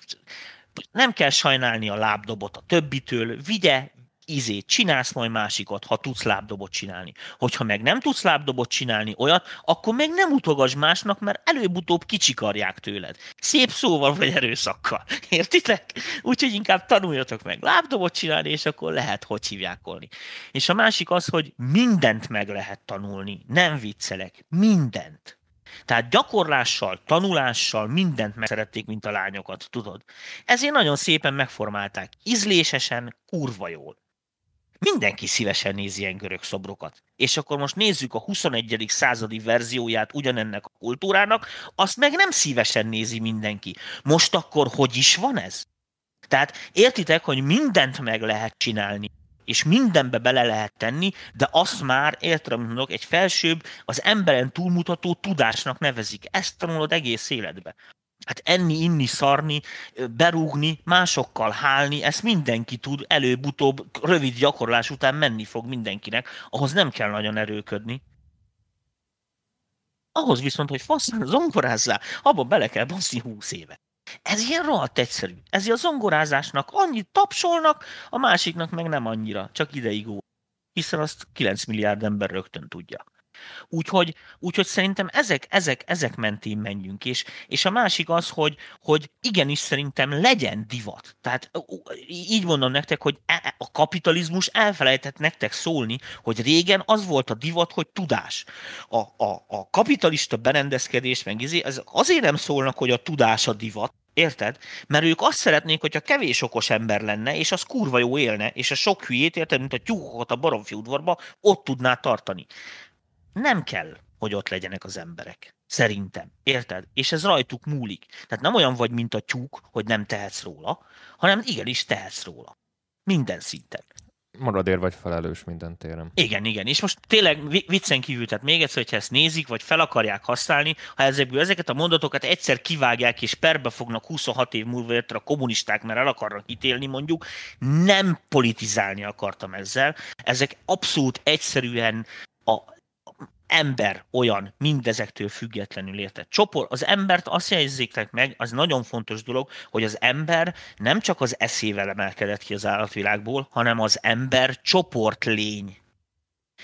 nem kell sajnálni a lábdobot a többitől, vigye, izét csinálsz majd másikat, ha tudsz lábdobot csinálni. Hogyha meg nem tudsz lábdobot csinálni olyat, akkor meg nem utogass másnak, mert előbb-utóbb kicsikarják tőled. Szép szóval vagy erőszakkal. Értitek? Úgyhogy inkább tanuljatok meg lábdobot csinálni, és akkor lehet hogy hívjákolni. És a másik az, hogy mindent meg lehet tanulni. Nem viccelek. Mindent. Tehát gyakorlással, tanulással mindent megszerették, mint a lányokat, tudod? Ezért nagyon szépen megformálták. Ízlésesen, kurva jól. Mindenki szívesen nézi ilyen görög szobrokat. És akkor most nézzük a 21. századi verzióját ugyanennek a kultúrának, azt meg nem szívesen nézi mindenki. Most akkor hogy is van ez? Tehát értitek, hogy mindent meg lehet csinálni, és mindenbe bele lehet tenni, de azt már, értem mondok, egy felsőbb, az emberen túlmutató tudásnak nevezik. Ezt tanulod egész életbe. Hát enni, inni, szarni, berúgni, másokkal hálni, ezt mindenki tud, előbb-utóbb, rövid gyakorlás után menni fog mindenkinek, ahhoz nem kell nagyon erőködni. Ahhoz viszont, hogy faszán zongorázzál, abba bele kell baszni húsz éve. Ez ilyen rohadt egyszerű. Ez a zongorázásnak annyit tapsolnak, a másiknak meg nem annyira, csak ideig ó. Hiszen azt 9 milliárd ember rögtön tudja. Úgyhogy, úgyhogy szerintem ezek, ezek, ezek mentén menjünk. És, és a másik az, hogy, hogy igenis szerintem legyen divat. Tehát így mondom nektek, hogy e, e, a kapitalizmus elfelejtett nektek szólni, hogy régen az volt a divat, hogy tudás. A, a, a kapitalista berendezkedés, meg izé, az azért nem szólnak, hogy a tudás a divat, Érted? Mert ők azt szeretnék, hogyha kevés okos ember lenne, és az kurva jó élne, és a sok hülyét, érted, mint a tyúkokat a baromfi udvarba, ott tudná tartani. Nem kell, hogy ott legyenek az emberek. Szerintem. Érted? És ez rajtuk múlik. Tehát nem olyan vagy, mint a tyúk, hogy nem tehetsz róla, hanem igenis tehetsz róla. Minden szinten. Maradér vagy felelős minden téren. Igen, igen. És most tényleg viccen kívül, tehát még egyszer, hogyha ezt nézik, vagy fel akarják használni, ha ezekből ezeket a mondatokat egyszer kivágják, és perbe fognak 26 év múlva érte a kommunisták, mert el akarnak ítélni mondjuk, nem politizálni akartam ezzel. Ezek abszolút egyszerűen a ember olyan mindezektől függetlenül értett csoport. Az embert azt jelezzétek meg, az nagyon fontos dolog, hogy az ember nem csak az eszével emelkedett ki az állatvilágból, hanem az ember csoportlény.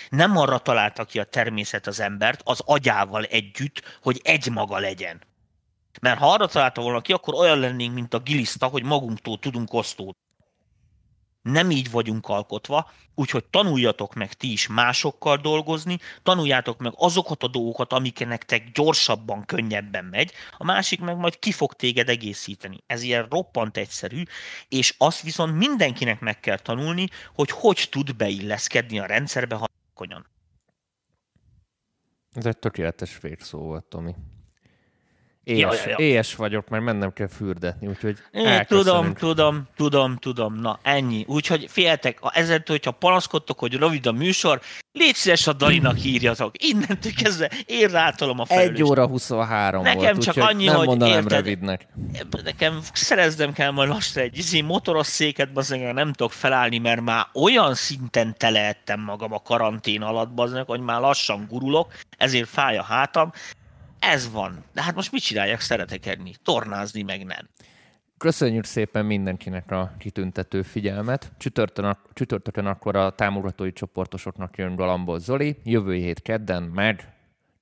Nem arra találta ki a természet az embert, az agyával együtt, hogy egy maga legyen. Mert ha arra találta volna ki, akkor olyan lennénk, mint a giliszta, hogy magunktól tudunk osztódni nem így vagyunk alkotva, úgyhogy tanuljatok meg ti is másokkal dolgozni, tanuljátok meg azokat a dolgokat, amik nektek gyorsabban, könnyebben megy, a másik meg majd ki fog téged egészíteni. Ez ilyen roppant egyszerű, és azt viszont mindenkinek meg kell tanulni, hogy hogy tud beilleszkedni a rendszerbe hatékonyan. Ez egy tökéletes végszó volt, Tomi. Éhes, ja, ja, ja. éhes vagyok, mert mennem kell fürdetni, úgyhogy É, Tudom, tudom, tudom, tudom, na ennyi. Úgyhogy féltek, ezentől, hogyha panaszkodtok, hogy rövid a műsor, légy szíves a Dalinak írjatok. Innentől kezdve én rátolom a felelőst. 1 óra 23 Nekem volt, csak annyi, nem hogy érted, rövidnek. Nekem szereznem kell majd lassan egy izé motoros széket, bazdmeg nem tudok felállni, mert már olyan szinten teleettem magam a karantén alatt, bazdmeg, hogy már lassan gurulok, ezért fáj a hátam ez van. De hát most mit csináljak, szeretek enni. Tornázni meg nem. Köszönjük szépen mindenkinek a kitüntető figyelmet. Csütörtön, csütörtökön akkor a támogatói csoportosoknak jön Galambol Zoli, jövő hét kedden meg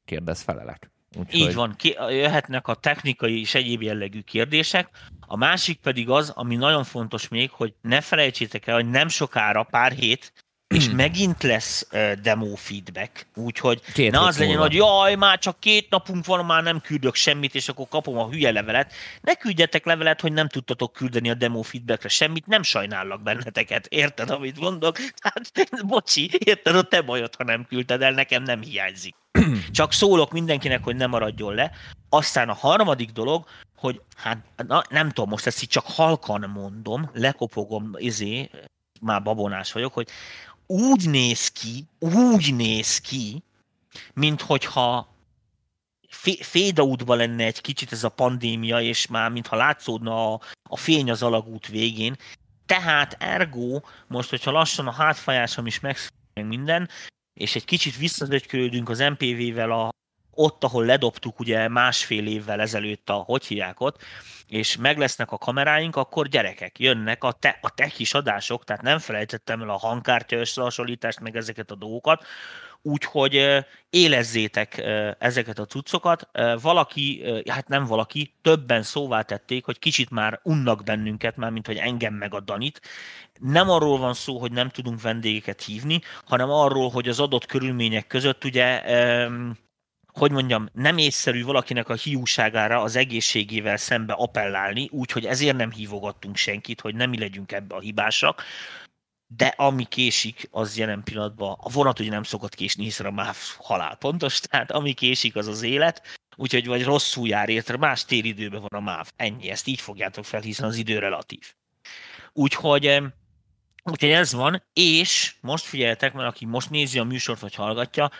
kérdez felelek. Úgyhogy... Így van, ki, jöhetnek a technikai és egyéb jellegű kérdések. A másik pedig az, ami nagyon fontos még, hogy ne felejtsétek el, hogy nem sokára, pár hét, és hmm. megint lesz uh, demo feedback, úgyhogy két ne az legyen, hogy jaj, már csak két napunk van, már nem küldök semmit, és akkor kapom a hülye levelet. Ne küldjetek levelet, hogy nem tudtatok küldeni a demo feedbackre semmit, nem sajnállak benneteket, érted, amit mondok? Hát, bocsi, érted, a te bajod, ha nem küldted el, nekem nem hiányzik. Csak szólok mindenkinek, hogy ne maradjon le. Aztán a harmadik dolog, hogy hát na, nem tudom, most ezt így csak halkan mondom, lekopogom, izé, már babonás vagyok, hogy úgy néz ki, úgy néz ki, mint hogyha fédaútban lenne egy kicsit ez a pandémia, és már mintha látszódna a, a fény az alagút végén. Tehát ergo, most, hogyha lassan a hátfájásom is megszűnik minden, és egy kicsit visszazögykölődünk az MPV-vel a, ott, ahol ledobtuk ugye másfél évvel ezelőtt a, hogy hívják ott, és meg lesznek a kameráink, akkor gyerekek, jönnek a, te, a tech is adások, tehát nem felejtettem el a hangkártya összehasonlítást, meg ezeket a dolgokat, úgyhogy élezzétek ezeket a cuccokat. Valaki, hát nem valaki, többen szóvá tették, hogy kicsit már unnak bennünket, már mint hogy engem meg a Danit. Nem arról van szó, hogy nem tudunk vendégeket hívni, hanem arról, hogy az adott körülmények között ugye hogy mondjam, nem észszerű valakinek a hiúságára az egészségével szembe appellálni, úgyhogy ezért nem hívogattunk senkit, hogy nem mi legyünk ebbe a hibásak, de ami késik, az jelen pillanatban, a vonat ugye nem szokott késni, hiszen a MÁV halálpontos, tehát ami késik, az az élet, úgyhogy vagy rosszul jár érte, más téridőben van a MÁV. Ennyi, ezt így fogjátok fel, hiszen az idő relatív. Úgyhogy Úgyhogy ez van, és most figyeljetek, mert aki most nézi a műsort, vagy hallgatja,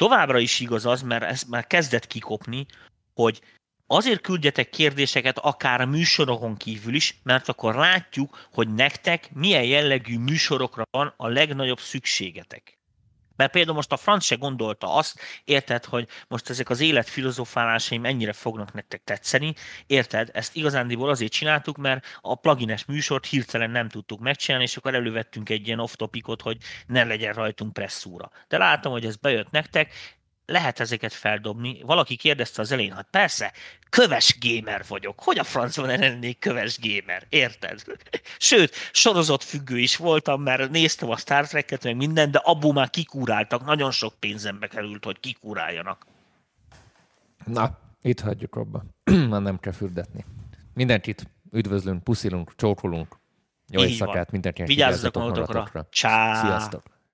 Továbbra is igaz az, mert ez már kezdett kikopni, hogy azért küldjetek kérdéseket akár a műsorokon kívül is, mert akkor látjuk, hogy nektek milyen jellegű műsorokra van a legnagyobb szükségetek. Mert például most a franc se gondolta azt, érted, hogy most ezek az élet filozofálásaim ennyire fognak nektek tetszeni, érted? Ezt igazándiból azért csináltuk, mert a plugines műsort hirtelen nem tudtuk megcsinálni, és akkor elővettünk egy ilyen off-topicot, hogy ne legyen rajtunk presszúra. De látom, hogy ez bejött nektek, lehet ezeket feldobni. Valaki kérdezte az elején, hát persze, köves gamer vagyok. Hogy a francban lennék köves gamer? Érted? Sőt, sorozat függő is voltam, mert néztem a Star Trek-et, meg minden, de abból már kikúráltak. Nagyon sok pénzembe került, hogy kikúráljanak. Na, itt hagyjuk abba. Már nem kell fürdetni. Mindenkit üdvözlünk, puszilunk, csókolunk. Jó éjszakát mindenkinek. Vigyázzatok magatokra. Ciao. Sziasztok.